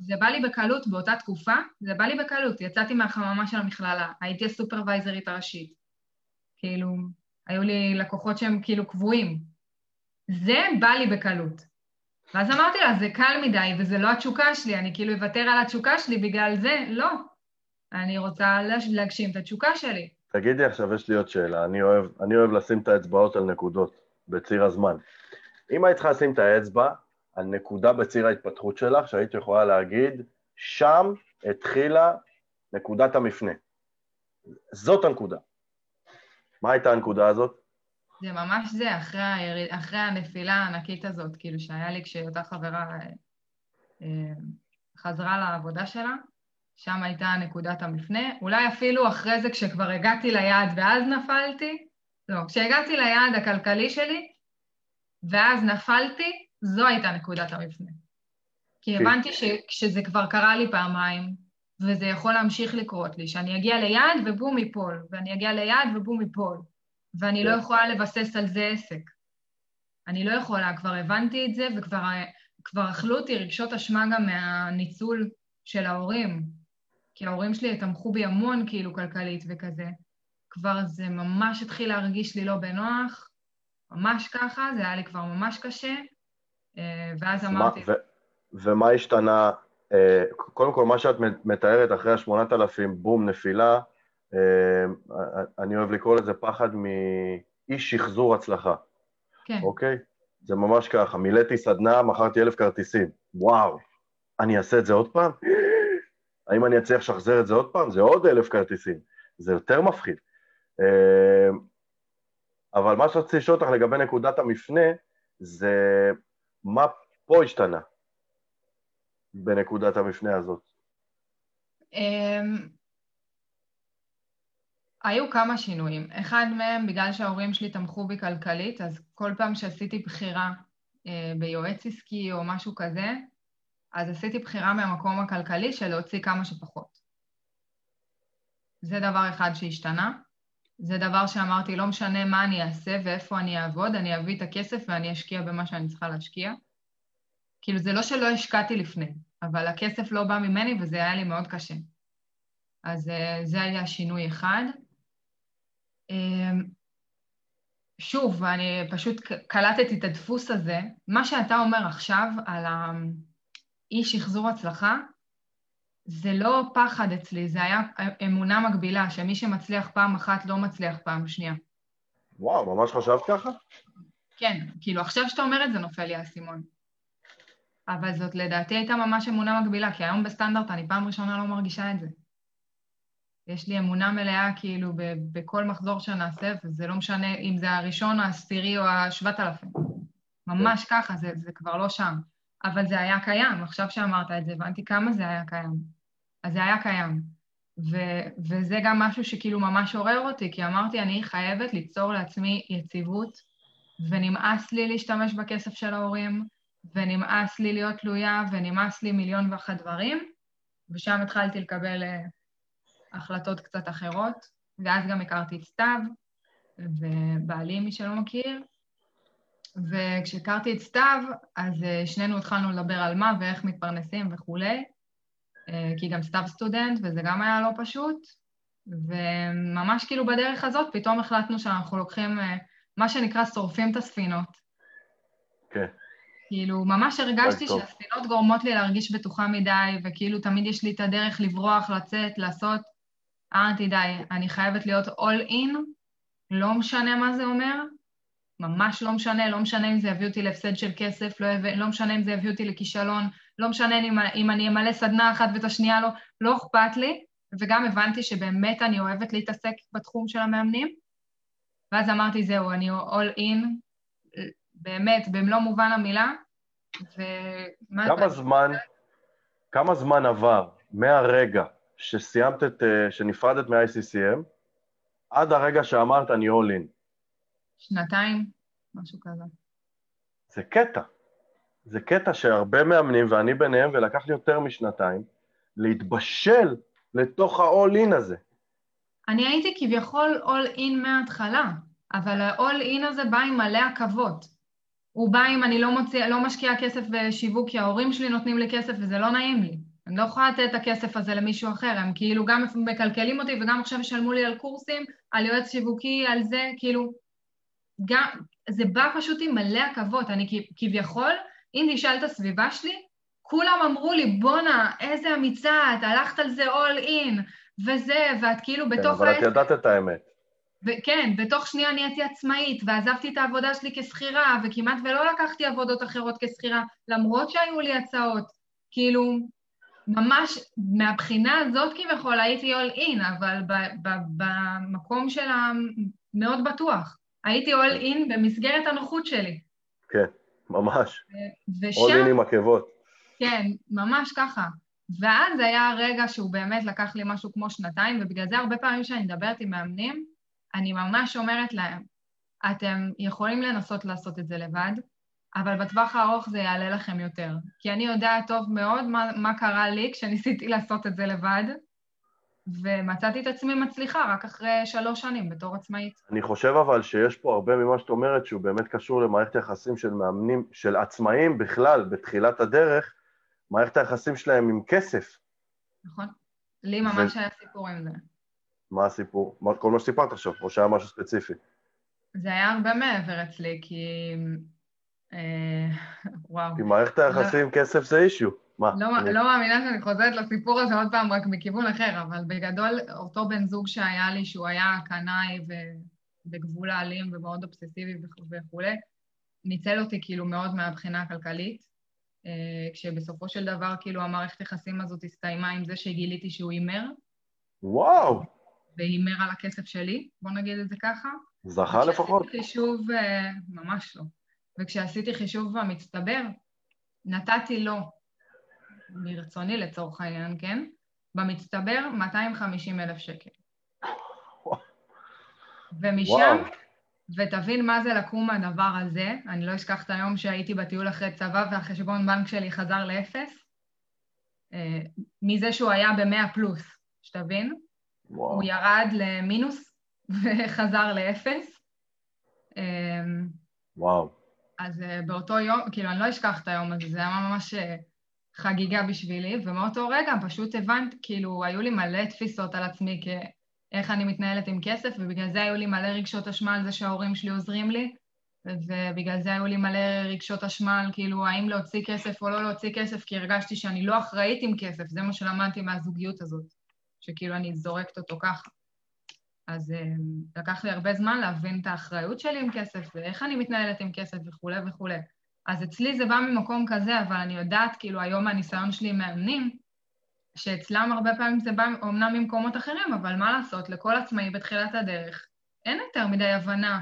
זה בא לי בקלות באותה תקופה, זה בא לי בקלות. יצאתי מהחממה של המכללה, הייתי הסופרוויזרית הראשית. כאילו, היו לי לקוחות שהם כאילו קבועים. זה בא לי בקלות. ואז אמרתי לה, זה קל מדי, וזה לא התשוקה שלי, אני כאילו אוותר על התשוקה שלי בגלל זה, לא. אני רוצה להגשים את התשוקה שלי. תגידי עכשיו, יש לי עוד שאלה. אני אוהב, אני אוהב לשים את האצבעות על נקודות בציר הזמן. אם היית צריכה לשים את האצבע על נקודה בציר ההתפתחות שלך, שהיית יכולה להגיד, שם התחילה נקודת המפנה. זאת הנקודה. מה הייתה הנקודה הזאת? זה ממש זה, אחרי, היריד, אחרי הנפילה הענקית הזאת, כאילו שהיה לי כשאותה חברה אה, חזרה לעבודה שלה, שם הייתה נקודת המפנה. אולי אפילו אחרי זה, כשכבר הגעתי ליעד ואז נפלתי, לא, כשהגעתי ליעד הכלכלי שלי, ואז נפלתי, זו הייתה נקודת המפנה. כי כן. הבנתי שכשזה כבר קרה לי פעמיים, וזה יכול להמשיך לקרות לי, שאני אגיע ליעד ובום ייפול, ואני אגיע ליעד ובום ייפול. ואני לא כן. יכולה לבסס על זה עסק. אני לא יכולה, כבר הבנתי את זה, וכבר כבר אכלו אותי רגשות אשמה גם מהניצול של ההורים. כי ההורים שלי תמכו בי המון, כאילו, כלכלית וכזה. כבר זה ממש התחיל להרגיש לי לא בנוח, ממש ככה, זה היה לי כבר ממש קשה, ואז אמרתי... ו- ומה השתנה? אה, קודם כל, מה שאת מתארת אחרי השמונת אלפים, בום, נפילה, אה, אני אוהב לקרוא לזה פחד מאי שחזור הצלחה. כן. אוקיי? זה ממש ככה, מילאתי סדנה, מכרתי אלף כרטיסים. וואו, אני אעשה את זה עוד פעם? האם אני אצליח לשחזר את זה עוד פעם? זה עוד אלף כרטיסים. זה יותר מפחיד. אבל מה שרציתי לשאול אותך לגבי נקודת המפנה, זה מה פה השתנה בנקודת המפנה הזאת? אמ, היו כמה שינויים. אחד מהם, בגלל שההורים שלי תמכו בי כלכלית, אז כל פעם שעשיתי בחירה אה, ביועץ עסקי או משהו כזה, אז עשיתי בחירה מהמקום הכלכלי של להוציא כמה שפחות. זה דבר אחד שהשתנה. זה דבר שאמרתי, לא משנה מה אני אעשה ואיפה אני אעבוד, אני אביא את הכסף ואני אשקיע במה שאני צריכה להשקיע. כאילו, זה לא שלא השקעתי לפני, אבל הכסף לא בא ממני וזה היה לי מאוד קשה. אז אה, זה היה שינוי אחד. אמ, שוב, אני פשוט קלטתי את הדפוס הזה. מה שאתה אומר עכשיו על האי שחזור הצלחה, זה לא פחד אצלי, זה היה אמונה מקבילה, שמי שמצליח פעם אחת לא מצליח פעם שנייה. וואו, ממש חשבת ככה? כן, כאילו עכשיו שאתה אומר את זה נופל לי האסימון. אבל זאת לדעתי הייתה ממש אמונה מקבילה, כי היום בסטנדרט אני פעם ראשונה לא מרגישה את זה. יש לי אמונה מלאה כאילו ב- בכל מחזור שנעשה, וזה לא משנה אם זה הראשון, העשירי או השבעת אלפים. ממש. ככה, זה, זה כבר לא שם. אבל זה היה קיים, עכשיו שאמרת את זה, הבנתי כמה זה היה קיים. אז זה היה קיים. ו- וזה גם משהו שכאילו ממש עורר אותי, כי אמרתי, אני חייבת ליצור לעצמי יציבות, ונמאס לי להשתמש בכסף של ההורים, ונמאס לי להיות תלויה, ונמאס לי מיליון ואחת דברים, ושם התחלתי לקבל uh, החלטות קצת אחרות, ואז גם הכרתי את סתיו, ובעלי, מי שלא מכיר, וכשהכרתי את סתיו, אז uh, שנינו התחלנו לדבר על מה ואיך מתפרנסים וכולי, אה, כי גם סתיו סטודנט, וזה גם היה לא פשוט. וממש כאילו בדרך הזאת פתאום החלטנו שאנחנו לוקחים, אה, מה שנקרא, שורפים את הספינות. כן. כאילו, ממש הרגשתי שהספינות גורמות לי להרגיש בטוחה מדי, וכאילו תמיד יש לי את הדרך לברוח, לצאת, לעשות. אמרתי, די, אני חייבת להיות all in, לא משנה מה זה אומר, ממש לא משנה, לא משנה אם זה יביא אותי להפסד של כסף, לא, יביא, לא משנה אם זה יביא אותי לכישלון, לא משנה אם, אם אני אמלא סדנה אחת ואת השנייה לא, לא אכפת לי, וגם הבנתי שבאמת אני אוהבת להתעסק בתחום של המאמנים, ואז אמרתי, זהו, אני all in, באמת, במלוא מובן המילה, ומה... כמה. זמן, כמה זמן עבר מהרגע שסיימת את, אה, שנפרדת מ-ICCM, עד הרגע שאמרת אני all in? שנתיים, משהו כזה. זה קטע. זה קטע שהרבה מאמנים, ואני ביניהם, ולקח לי יותר משנתיים, להתבשל לתוך ה-all-in הזה. אני הייתי כביכול all-in מההתחלה, אבל ה-all-in הזה בא עם מלא עכבות. הוא בא אם אני לא, מוציא, לא משקיעה כסף בשיווק, כי ההורים שלי נותנים לי כסף וזה לא נעים לי. אני לא יכולה לתת את הכסף הזה למישהו אחר, הם כאילו גם מקלקלים אותי וגם עכשיו ישלמו לי על קורסים, על יועץ שיווקי, על זה, כאילו, גם, זה בא פשוט עם מלא עכבות. אני כביכול, אם תשאל את הסביבה שלי, כולם אמרו לי, בואנה, איזה אמיצה, את הלכת על זה all in, וזה, ואת כאילו כן, בתוך... אבל את ידעת את האמת. כן, בתוך שנייה נהייתי עצמאית, ועזבתי את העבודה שלי כשכירה, וכמעט ולא לקחתי עבודות אחרות כשכירה, למרות שהיו לי הצעות. כאילו, ממש מהבחינה הזאת כביכול הייתי all in, אבל במקום של המאוד בטוח. הייתי all in במסגרת הנוחות שלי. כן. ממש. ושם... עוד עם עקבות. כן, ממש ככה. ואז היה הרגע שהוא באמת לקח לי משהו כמו שנתיים, ובגלל זה הרבה פעמים כשאני מדברת עם מאמנים, אני ממש אומרת להם, אתם יכולים לנסות לעשות את זה לבד, אבל בטווח הארוך זה יעלה לכם יותר. כי אני יודעת טוב מאוד מה, מה קרה לי כשניסיתי לעשות את זה לבד, ומצאתי את עצמי מצליחה רק אחרי שלוש שנים בתור עצמאית. אני חושב אבל שיש פה הרבה ממה שאת אומרת שהוא באמת קשור למערכת היחסים של מאמנים, של עצמאים בכלל, בתחילת הדרך, מערכת היחסים שלהם עם כסף. נכון. לי ממש ו... היה סיפור עם זה. מה הסיפור? כל מה שסיפרת עכשיו, או שהיה משהו ספציפי? זה היה הרבה מעבר אצלי, כי... אה, וואו. כי מערכת היחסים עם כסף זה אישיו. מה? לא, אני... לא מאמינה שאני חוזרת לסיפור הזה עוד פעם, רק מכיוון אחר, אבל בגדול, אותו בן זוג שהיה לי, שהוא היה קנאי ובגבול האלים ומאוד אובססיבי וכולי, ניצל אותי כאילו מאוד מהבחינה הכלכלית, אה, כשבסופו של דבר כאילו המערכת יחסים הזאת הסתיימה עם זה שגיליתי שהוא הימר. וואו. והימר על הכסף שלי, בוא נגיד את זה ככה. זכה לפחות? חישוב, אה, ממש לא. וכשעשיתי חישוב במצטבר, נתתי לו, מרצוני לצורך העניין, כן? במצטבר 250 אלף שקל. ומשם, וואו. ותבין מה זה לקום מהדבר הזה, אני לא אשכח את היום שהייתי בטיול אחרי צבא והחשבון בנק שלי חזר לאפס, אה, מזה שהוא היה במאה פלוס, שתבין? וואו. הוא ירד למינוס וחזר לאפס. אה, וואו. אז uh, באותו יום, כאילו, אני לא אשכח את היום הזה, זה היה ממש חגיגה בשבילי, ומאותו רגע פשוט הבנת, כאילו, היו לי מלא תפיסות על עצמי כאיך אני מתנהלת עם כסף, ובגלל זה היו לי מלא רגשות אשמה על זה שההורים שלי עוזרים לי, ובגלל זה היו לי מלא רגשות אשמה על כאילו האם להוציא כסף או לא להוציא כסף, כי הרגשתי שאני לא אחראית עם כסף, זה מה שלמדתי מהזוגיות הזאת, שכאילו אני זורקת אותו ככה. אז um, לקח לי הרבה זמן להבין את האחריות שלי עם כסף, ואיך אני מתנהלת עם כסף וכולי וכולי. אז אצלי זה בא ממקום כזה, אבל אני יודעת, כאילו, היום מהניסיון שלי עם מאמנים, שאצלם הרבה פעמים זה בא אומנם ממקומות אחרים, אבל מה לעשות, לכל עצמאי בתחילת הדרך אין יותר מדי הבנה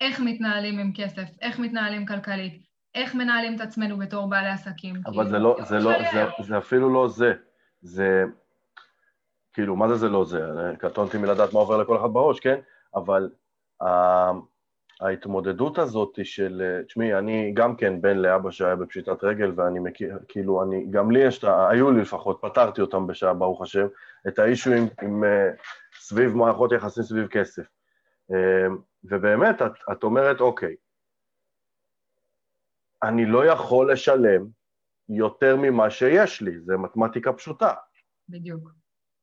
איך מתנהלים עם כסף, איך מתנהלים כלכלית, איך מנהלים את עצמנו בתור בעלי עסקים. אבל כאילו, זה לא, זה לא, זה, זה אפילו לא זה. זה, כאילו, מה זה זה לא זה? קטונתי מלדעת מה עובר לכל אחד בראש, כן? אבל ההתמודדות הזאת של, תשמעי, אני גם כן בן לאבא שהיה בפשיטת רגל, ואני מכיר, כאילו, אני, גם לי יש, היו לי לפחות, פתרתי אותם בשעה, ברוך השם, את האישו עם, עם אה, סביב מערכות יחסים סביב כסף. אה, ובאמת, את, את אומרת, אוקיי, אני לא יכול לשלם יותר ממה שיש לי, זה מתמטיקה פשוטה. בדיוק.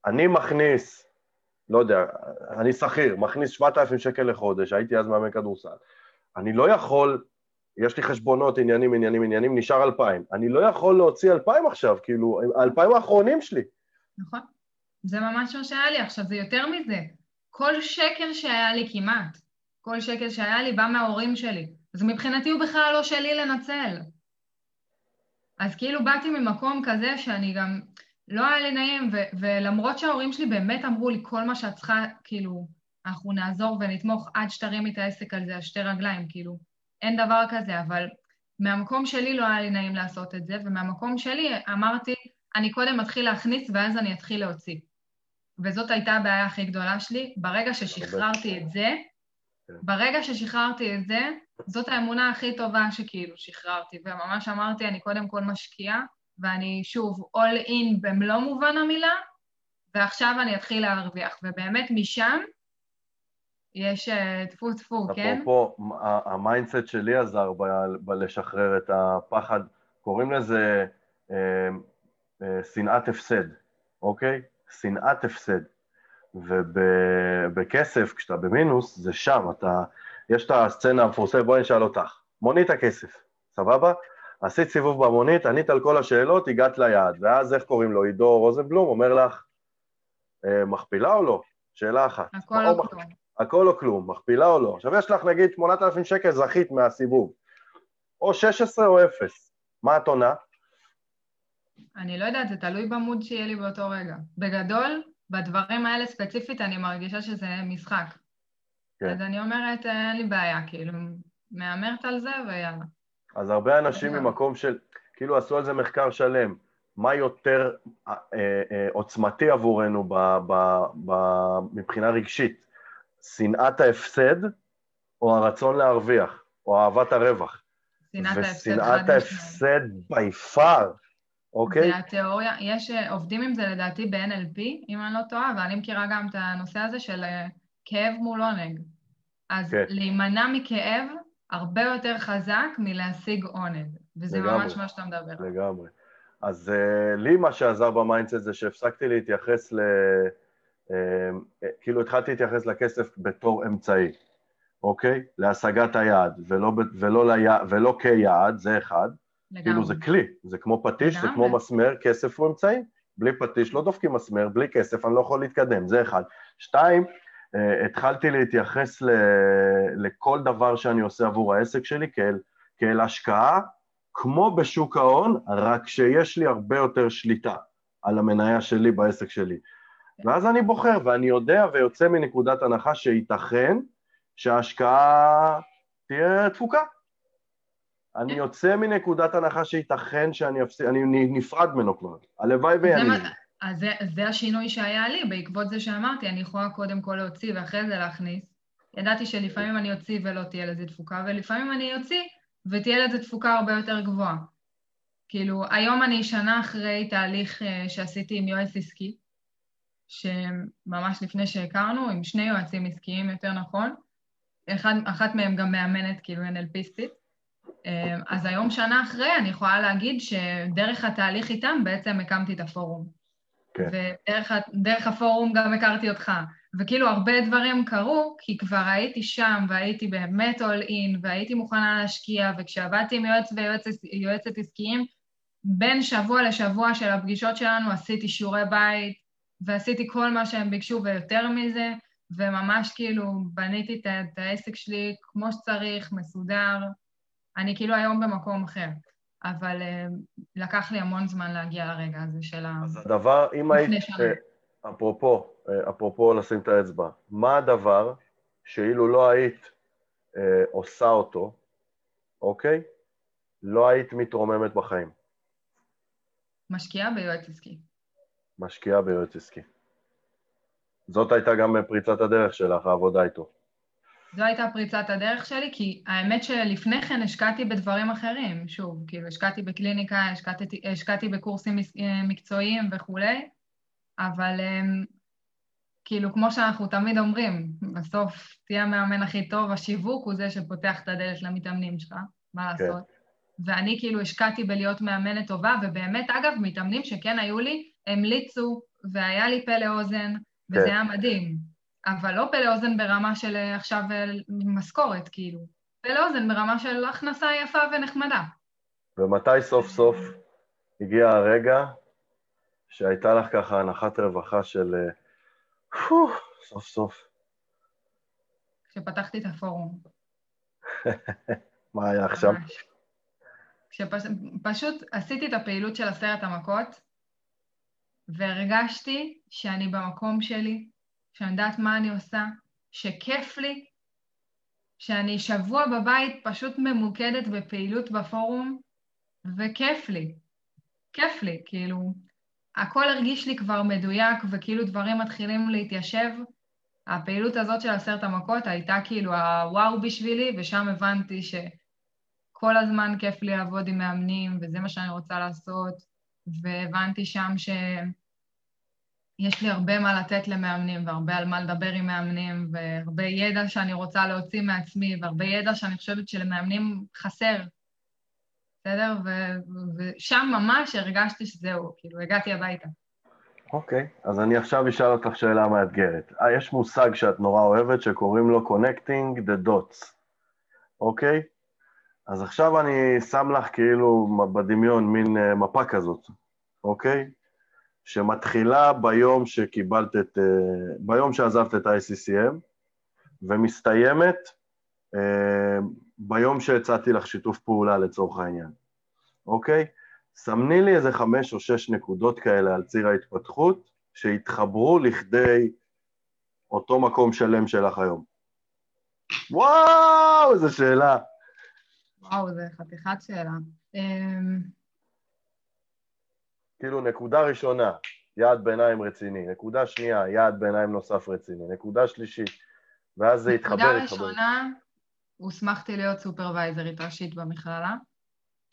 אני מכניס, לא יודע, אני שכיר, מכניס 7,000 שקל לחודש, הייתי אז מאמן כדורסל. אני לא יכול, יש לי חשבונות, עניינים, עניינים, עניינים, נשאר 2,000. אני לא יכול להוציא 2,000 עכשיו, כאילו, 2,000 האחרונים שלי. נכון. זה ממש מה שהיה לי. עכשיו, זה יותר מזה. כל שקל שהיה לי כמעט, כל שקל שהיה לי בא מההורים שלי. אז מבחינתי הוא בכלל לא שלי לנצל. אז כאילו באתי ממקום כזה שאני גם, לא היה לי נעים, ו- ולמרות שההורים שלי באמת אמרו לי, כל מה שאת צריכה, כאילו, אנחנו נעזור ונתמוך עד שתרימי את העסק על זה על שתי רגליים, כאילו, אין דבר כזה, אבל מהמקום שלי לא היה לי נעים לעשות את זה, ומהמקום שלי אמרתי, אני קודם אתחיל להכניס ואז אני אתחיל להוציא. וזאת הייתה הבעיה הכי גדולה שלי. ברגע ששחררתי את זה, כן. ברגע ששחררתי את זה, זאת האמונה הכי טובה שכאילו שחררתי, וממש אמרתי, אני קודם כל משקיעה, ואני שוב all in במלוא מובן המילה, ועכשיו אני אתחיל להרוויח. ובאמת משם יש אה, טפו טפו, כן? אפרופו, ה mindset שלי עזר בלשחרר את הפחד, קוראים לזה אה, אה, שנאת הפסד, אוקיי? שנאת הפסד. ובכסף, כשאתה במינוס, זה שם, אתה... יש את הסצנה המפורסמת, בואי נשאל אותך, מונית הכסף, סבבה? עשית סיבוב במונית, ענית על כל השאלות, הגעת ליעד, ואז איך קוראים לו? עידו רוזנבלום אומר לך, אה, מכפילה או לא? שאלה אחת. הכל או כלום. הכל או כלום, מכפילה או לא. עכשיו יש לך נגיד 8,000 שקל זכית מהסיבוב, או 16 או 0, מה את עונה? אני לא יודעת, זה תלוי במוד שיהיה לי באותו רגע. בגדול, בדברים האלה ספציפית אני מרגישה שזה משחק. כן. אז אני אומרת, אין לי בעיה, כאילו, מהמרת על זה ויאללה. אז הרבה אנשים ממקום של, כאילו עשו על זה מחקר שלם, מה יותר אה, אה, עוצמתי עבורנו ב, ב, ב, מבחינה רגשית, שנאת ההפסד או הרצון להרוויח, או אהבת הרווח? שנאת ההפסד. ושנאת ההפסד by far אוקיי? זה התיאוריה, יש, אה, עובדים עם זה לדעתי ב-NLP, אם אני לא טועה, ואני מכירה גם את הנושא הזה של אה, כאב מול עונג. אז כן. להימנע מכאב הרבה יותר חזק מלהשיג עונג, וזה לגמרי. ממש מה שאתה מדבר. עליו. לגמרי. אז אה, לי מה שעזר ב mindset זה שהפסקתי להתייחס ל... אה, כאילו התחלתי להתייחס לכסף בתור אמצעי, אוקיי? להשגת היעד, ולא, ולא, ליע... ולא כיעד, זה אחד. כאילו זה כלי, זה כמו פטיש, זה לגמרי. כמו מסמר, כסף הוא אמצעי. בלי פטיש לא דופקים מסמר, בלי כסף אני לא יכול להתקדם, זה אחד. שתיים, התחלתי להתייחס ל... לכל דבר שאני עושה עבור העסק שלי כאל, כאל השקעה, כמו בשוק ההון, רק שיש לי הרבה יותר שליטה על המניה שלי בעסק שלי. ואז אני בוחר, ואני יודע ויוצא מנקודת הנחה שייתכן שההשקעה תהיה תפוקה. אני. יוצא מנקודת הנחה שייתכן שאני אפסיד, אני נפרד ממנו כבר. הלוואי ויניב. אז זה, זה השינוי שהיה לי, בעקבות זה שאמרתי, אני יכולה קודם כל להוציא ואחרי זה להכניס. ידעתי שלפעמים אני אוציא ולא תהיה לזה תפוקה, ולפעמים אני אוציא ותהיה לזה תפוקה הרבה יותר גבוהה. כאילו, היום אני שנה אחרי תהליך אה, שעשיתי עם יועץ עסקי, שממש לפני שהכרנו, עם שני יועצים עסקיים יותר נכון, אחד, אחת מהם גם מאמנת, כאילו NLPיסטית. אה, אז היום, שנה אחרי, אני יכולה להגיד שדרך התהליך איתם בעצם הקמתי את הפורום. כן. ודרך הפורום גם הכרתי אותך. וכאילו הרבה דברים קרו, כי כבר הייתי שם, והייתי באמת all in, והייתי מוכנה להשקיע, וכשעבדתי עם יועץ ויועצת יועצת עסקיים, בין שבוע לשבוע של הפגישות שלנו עשיתי שיעורי בית, ועשיתי כל מה שהם ביקשו ויותר מזה, וממש כאילו בניתי את העסק שלי כמו שצריך, מסודר. אני כאילו היום במקום אחר. אבל אה, לקח לי המון זמן להגיע לרגע הזה של ה... אז הדבר, אם היית. אה, אפרופו, אה, אפרופו לשים את האצבע, מה הדבר שאילו לא היית אה, עושה אותו, אוקיי? לא היית מתרוממת בחיים, משקיעה ביועץ עסקי. משקיעה ביועץ עסקי. זאת הייתה גם פריצת הדרך שלך, העבודה איתו. זו הייתה פריצת הדרך שלי, כי האמת שלפני כן השקעתי בדברים אחרים, שוב, כאילו השקעתי בקליניקה, השקעתי, השקעתי בקורסים אה, מקצועיים וכולי, אבל הם, כאילו, כמו שאנחנו תמיד אומרים, בסוף תהיה המאמן הכי טוב, השיווק הוא זה שפותח את הדלת למתאמנים שלך, מה כן. לעשות? ואני כאילו השקעתי בלהיות מאמנת טובה, ובאמת, אגב, מתאמנים שכן היו לי, המליצו, והיה לי פה לאוזן, וזה כן. היה מדהים. אבל לא פה לאוזן ברמה של אה, עכשיו אה, משכורת, כאילו. פה לאוזן ברמה של הכנסה יפה ונחמדה. ומתי סוף סוף הגיע הרגע שהייתה לך ככה הנחת רווחה של אה, פו, סוף סוף, כשפתחתי את הפורום. מה היה עכשיו? כשפשוט עשיתי את הפעילות של עשרת המכות, והרגשתי שאני במקום שלי, שאני יודעת מה אני עושה, שכיף לי, שאני שבוע בבית פשוט ממוקדת בפעילות בפורום, וכיף לי. כיף לי, כאילו, הכל הרגיש לי כבר מדויק, וכאילו דברים מתחילים להתיישב. הפעילות הזאת של עשרת המכות הייתה כאילו הוואו בשבילי, ושם הבנתי שכל הזמן כיף לי לעבוד עם מאמנים, וזה מה שאני רוצה לעשות, והבנתי שם שיש לי הרבה מה לתת למאמנים, והרבה על מה לדבר עם מאמנים, והרבה ידע שאני רוצה להוציא מעצמי, והרבה ידע שאני חושבת שלמאמנים חסר. בסדר? ו- ושם ממש הרגשתי שזהו, כאילו, הגעתי הביתה. אוקיי, אז אני עכשיו אשאל אותך שאלה מאתגרת. אה, יש מושג שאת נורא אוהבת שקוראים לו Connecting the Dots, אוקיי? אז עכשיו אני שם לך כאילו בדמיון מין אה, מפה כזאת, אוקיי? שמתחילה ביום שקיבלת את... אה, ביום שעזבת את ה-ICCM, ומסתיימת אה, ביום שהצעתי לך שיתוף פעולה לצורך העניין, אוקיי? סמני לי איזה חמש או שש נקודות כאלה על ציר ההתפתחות, שהתחברו לכדי אותו מקום שלם שלך היום. וואו, איזה שאלה. וואו, זה חתיכת שאלה. כאילו, נקודה ראשונה, יעד ביניים רציני, נקודה שנייה, יעד ביניים נוסף רציני, נקודה שלישית, ואז זה יתחבר, נקודה יתחבר. ראשונה, הוסמכתי להיות סופרוויזרית ראשית במכללה.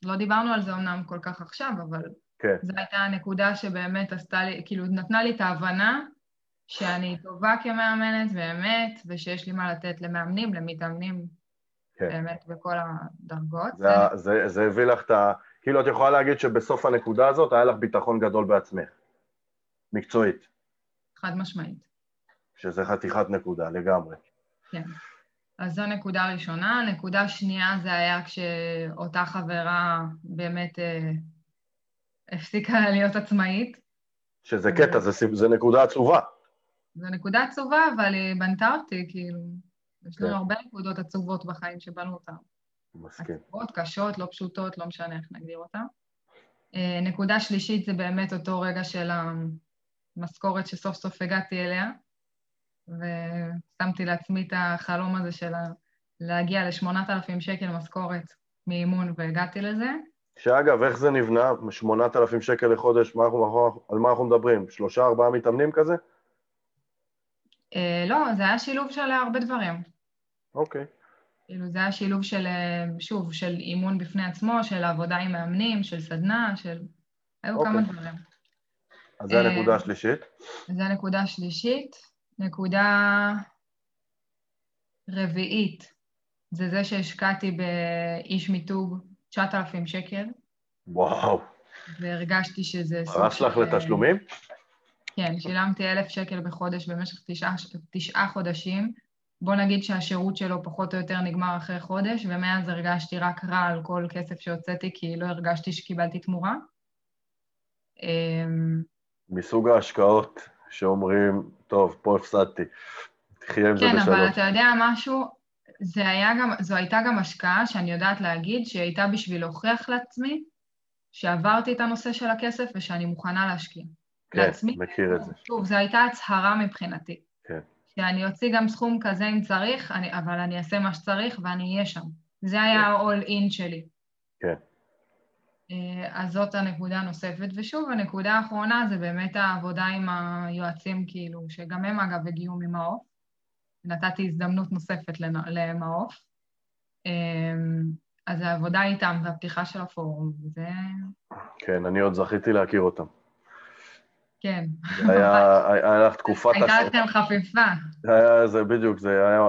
לא דיברנו על זה אמנם כל כך עכשיו, אבל כן. זו הייתה הנקודה שבאמת עשתה לי, כאילו נתנה לי את ההבנה שאני טובה כמאמנת באמת, ושיש לי מה לתת למאמנים, למתאמנים, כן. באמת בכל הדרגות. זה, זה, זה הביא לך את ה... כאילו, את יכולה להגיד שבסוף הנקודה הזאת היה לך ביטחון גדול בעצמך, מקצועית, חד משמעית. שזה חתיכת נקודה לגמרי. כן. אז זו נקודה ראשונה. נקודה שנייה זה היה כשאותה חברה באמת אה, הפסיקה להיות עצמאית. שזה קטע, זה, זה נקודה עצובה. זו נקודה עצובה, אבל היא בנתה אותי, כאילו, יש לנו כן. הרבה נקודות עצובות בחיים שבנו אותן. מסכים. עצובות, קשות, לא פשוטות, לא משנה איך נגדיר אותן. אה, נקודה שלישית זה באמת אותו רגע של המשכורת שסוף סוף הגעתי אליה, ושמתי לעצמי את החלום הזה של להגיע ל-8,000 שקל משכורת מאימון, והגעתי לזה. שאגב, איך זה נבנה? 8,000 שקל לחודש, מה אנחנו, על מה אנחנו מדברים? שלושה, ארבעה מתאמנים כזה? אה, לא, זה היה שילוב של הרבה דברים. אוקיי. כאילו, זה היה שילוב של, אה, שוב, של אימון בפני עצמו, של עבודה עם מאמנים, של סדנה, של... היו אוקיי. כמה דברים. אז זה אה, הנקודה השלישית. זו הנקודה השלישית. נקודה רביעית, זה זה שהשקעתי באיש מיתוג 9,000 שקל, וואו. והרגשתי שזה סוג הרס לך של- לתשלומים? כן, שילמתי 1,000 שקל בחודש במשך תשעה, תשעה חודשים. בוא נגיד שהשירות שלו פחות או יותר נגמר אחרי חודש, ומאז הרגשתי רק רע על כל כסף שהוצאתי, כי לא הרגשתי שקיבלתי תמורה. אמ, מסוג ההשקעות שאומרים, טוב, פה הפסדתי, תחיה עם זה כן, אבל בשלום. אתה יודע משהו, זה היה גם, זו הייתה גם השקעה שאני יודעת להגיד שהיא הייתה בשביל להוכיח לעצמי שעברתי את הנושא של הכסף ושאני מוכנה להשקיע. כן, לעצמי. מכיר את זה. שוב, זו הייתה הצהרה מבחינתי. כן. שאני אוציא גם סכום כזה אם צריך, אני, אבל אני אעשה מה שצריך ואני אהיה שם. זה היה ה-all in שלי. כן. אה, אז זאת הנקודה הנוספת. ושוב, הנקודה האחרונה זה באמת העבודה עם היועצים, כאילו, שגם הם אגב הגיעו ממעוף. נתתי הזדמנות נוספת למעוף. אה, אז העבודה איתם והפתיחה של הפורום, זה... כן, אני עוד זכיתי להכיר אותם. כן. זה היה, היה לך תקופת... הייתה לכם חפיפה. זה היה, זה בדיוק, זה היה.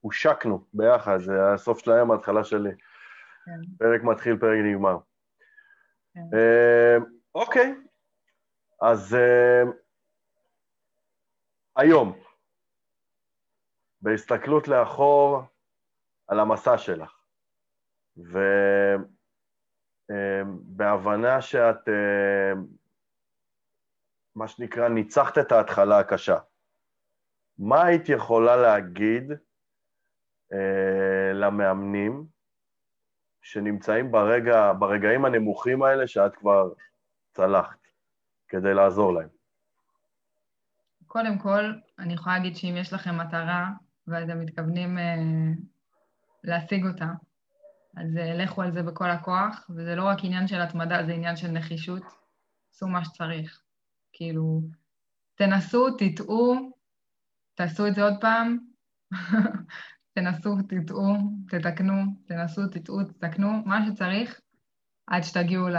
הושקנו ביחד, זה היה הסוף שלהם, ההתחלה שלי. כן. פרק מתחיל, פרק נגמר. כן. אה, אוקיי, אז אה, היום, בהסתכלות לאחור על המסע שלך, ובהבנה שאת, אה, מה שנקרא, ניצחת את ההתחלה הקשה, מה היית יכולה להגיד אה, למאמנים שנמצאים ברגע, ברגעים הנמוכים האלה שאת כבר צלחת, כדי לעזור להם? קודם כל, אני יכולה להגיד שאם יש לכם מטרה ואתם מתכוונים אה, להשיג אותה, אז אה, לכו על זה בכל הכוח, וזה לא רק עניין של התמדה, זה עניין של נחישות. עשו מה שצריך. כאילו, תנסו, תטעו, תעשו את זה עוד פעם, תנסו, תטעו, תתקנו, תנסו, תטעו, תתקנו, מה שצריך, עד שתגיעו ל...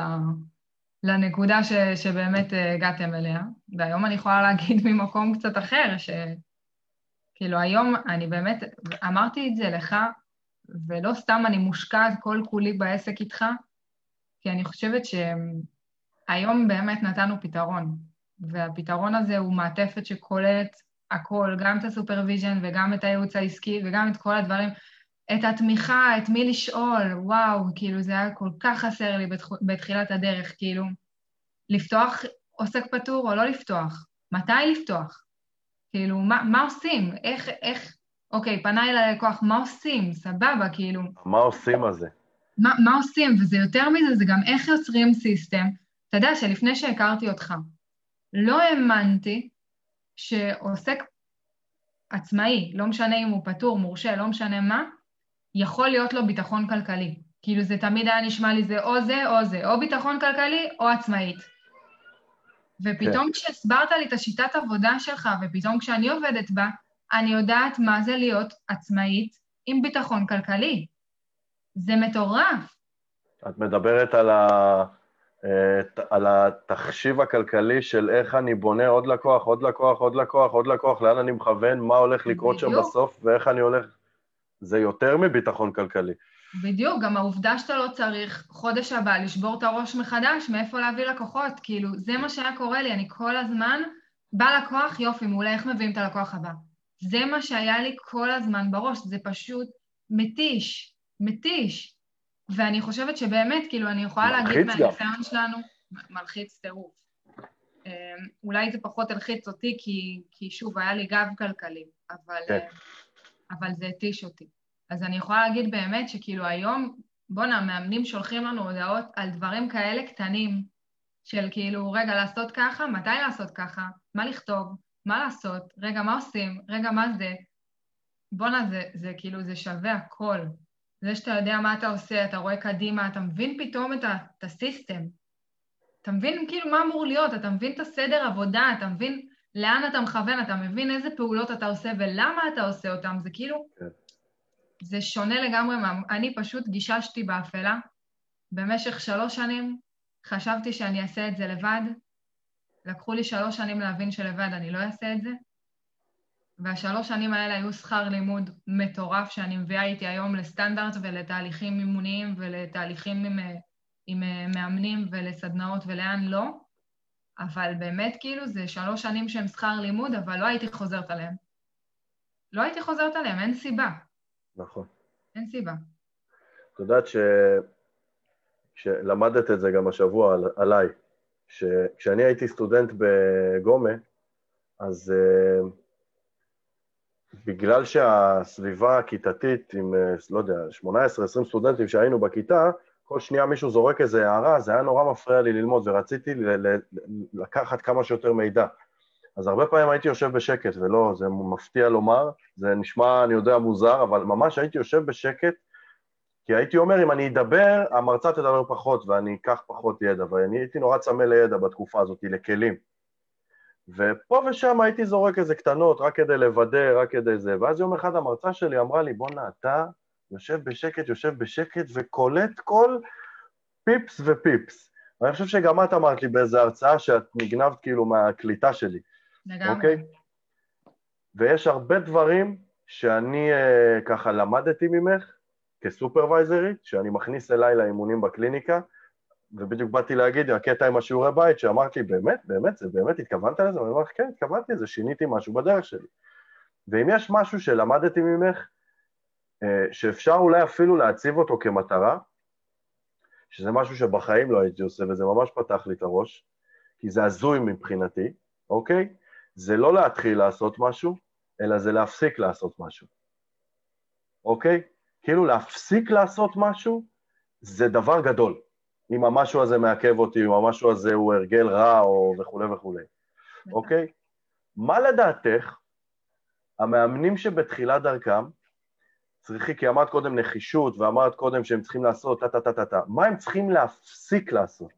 לנקודה ש, שבאמת אה, הגעתם אליה. והיום אני יכולה להגיד ממקום קצת אחר, שכאילו היום אני באמת, אמרתי את זה לך, ולא סתם אני מושקעת כל כולי בעסק איתך, כי אני חושבת שהיום באמת נתנו פתרון, והפתרון הזה הוא מעטפת שכוללת הכל, גם את ה supervision וגם את הייעוץ העסקי וגם את כל הדברים, את התמיכה, את מי לשאול, וואו, כאילו זה היה כל כך חסר לי בתח... בתחילת הדרך, כאילו, לפתוח עוסק פטור או לא לפתוח? מתי לפתוח? כאילו, מה, מה עושים? איך, איך, אוקיי, פנה אליי לקוח, מה עושים? סבבה, כאילו. מה עושים על זה? מה, מה עושים? וזה יותר מזה, זה גם איך יוצרים סיסטם. אתה יודע שלפני שהכרתי אותך, לא האמנתי שעוסק עצמאי, לא משנה אם הוא פטור, מורשה, לא משנה מה, יכול להיות לו ביטחון כלכלי. כאילו זה תמיד היה נשמע לי זה או זה או זה, או ביטחון כלכלי או עצמאית. ופתאום כן. כשהסברת לי את השיטת עבודה שלך, ופתאום כשאני עובדת בה, אני יודעת מה זה להיות עצמאית עם ביטחון כלכלי. זה מטורף. את מדברת על אה, על התחשיב הכלכלי של איך אני בונה עוד לקוח, עוד לקוח, עוד לקוח, עוד לקוח, לאן אני מכוון, מה הולך לקרות שם בסוף ואיך אני הולך... זה יותר מביטחון כלכלי. בדיוק, גם העובדה שאתה לא צריך חודש הבא לשבור את הראש מחדש, מאיפה להביא לקוחות, כאילו, זה מה שהיה קורה לי, אני כל הזמן, בא לקוח, יופי, מעולה, איך מביאים את הלקוח הבא? זה מה שהיה לי כל הזמן בראש, זה פשוט מתיש, מתיש. ואני חושבת שבאמת, כאילו, אני יכולה להגיד מהניסיון שלנו, מלחיץ טירוף. אמ, אולי זה פחות הלחיץ אותי, כי, כי שוב, היה לי גב כלכלי, אבל, כן. אבל זה התיש אותי. אז אני יכולה להגיד באמת שכאילו היום, בואנה, מאמנים שולחים לנו הודעות על דברים כאלה קטנים, של כאילו, רגע, לעשות ככה, מתי לעשות ככה, מה לכתוב, מה לעשות, רגע, מה עושים, רגע, מה זה. בואנה, זה, זה כאילו, זה שווה הכל. זה שאתה יודע מה אתה עושה, אתה רואה קדימה, אתה מבין פתאום את, ה, את הסיסטם. אתה מבין כאילו מה אמור להיות, אתה מבין את הסדר עבודה, אתה מבין לאן אתה מכוון, אתה מבין איזה פעולות אתה עושה ולמה אתה עושה אותן, זה כאילו... כן. זה שונה לגמרי, אני פשוט גיששתי באפלה. במשך שלוש שנים חשבתי שאני אעשה את זה לבד. לקחו לי שלוש שנים להבין שלבד אני לא אעשה את זה. והשלוש שנים האלה היו שכר לימוד מטורף שאני מביאה איתי היום לסטנדרט ולתהליכים אימוניים ולתהליכים עם, עם מאמנים ולסדנאות ולאן לא. אבל באמת כאילו זה שלוש שנים שהם שכר לימוד, אבל לא הייתי חוזרת עליהם. לא הייתי חוזרת עליהם, אין סיבה. נכון. אין סיבה. את יודעת ש... שלמדת את זה גם השבוע על, עליי, שכשאני הייתי סטודנט בגומה, אז uh, בגלל שהסביבה הכיתתית עם, uh, לא יודע, 18-20 סטודנטים שהיינו בכיתה, כל שנייה מישהו זורק איזה הערה, זה היה נורא מפריע לי ללמוד, ורציתי ל- ל- לקחת כמה שיותר מידע. אז הרבה פעמים הייתי יושב בשקט, ולא, זה מפתיע לומר, זה נשמע, אני יודע, מוזר, אבל ממש הייתי יושב בשקט, כי הייתי אומר, אם אני אדבר, המרצה תדבר פחות ואני אקח פחות ידע, ואני הייתי נורא צמא לידע בתקופה הזאת, לכלים. ופה ושם הייתי זורק איזה קטנות, רק כדי לוודא, רק כדי זה, ואז יום אחד המרצה שלי אמרה לי, בואנה, אתה יושב בשקט, יושב בשקט וקולט כל פיפס ופיפס. ואני חושב שגם את אמרת לי באיזה הרצאה שאת נגנבת כאילו מהקליטה שלי. לגמרי. אוקיי? ויש הרבה דברים שאני uh, ככה למדתי ממך כסופרוויזרית, שאני מכניס אליי לאימונים בקליניקה, ובדיוק באתי להגיד, הקטע עם השיעורי בית, שאמרת לי, באמת, באמת, זה באמת התכוונת לזה? ואני אומר לך, כן, התכוונתי לזה, שיניתי משהו בדרך שלי. ואם יש משהו שלמדתי ממך, uh, שאפשר אולי אפילו להציב אותו כמטרה, שזה משהו שבחיים לא הייתי עושה, וזה ממש פתח לי את הראש, כי זה הזוי מבחינתי, אוקיי? זה לא להתחיל לעשות משהו, אלא זה להפסיק לעשות משהו, אוקיי? כאילו להפסיק לעשות משהו זה דבר גדול. אם המשהו הזה מעכב אותי, אם המשהו הזה הוא הרגל רע או וכולי וכולי, אוקיי? מה לדעתך המאמנים שבתחילת דרכם צריכים, כי אמרת קודם נחישות ואמרת קודם שהם צריכים לעשות טה-טה-טה-טה, מה הם צריכים להפסיק לעשות?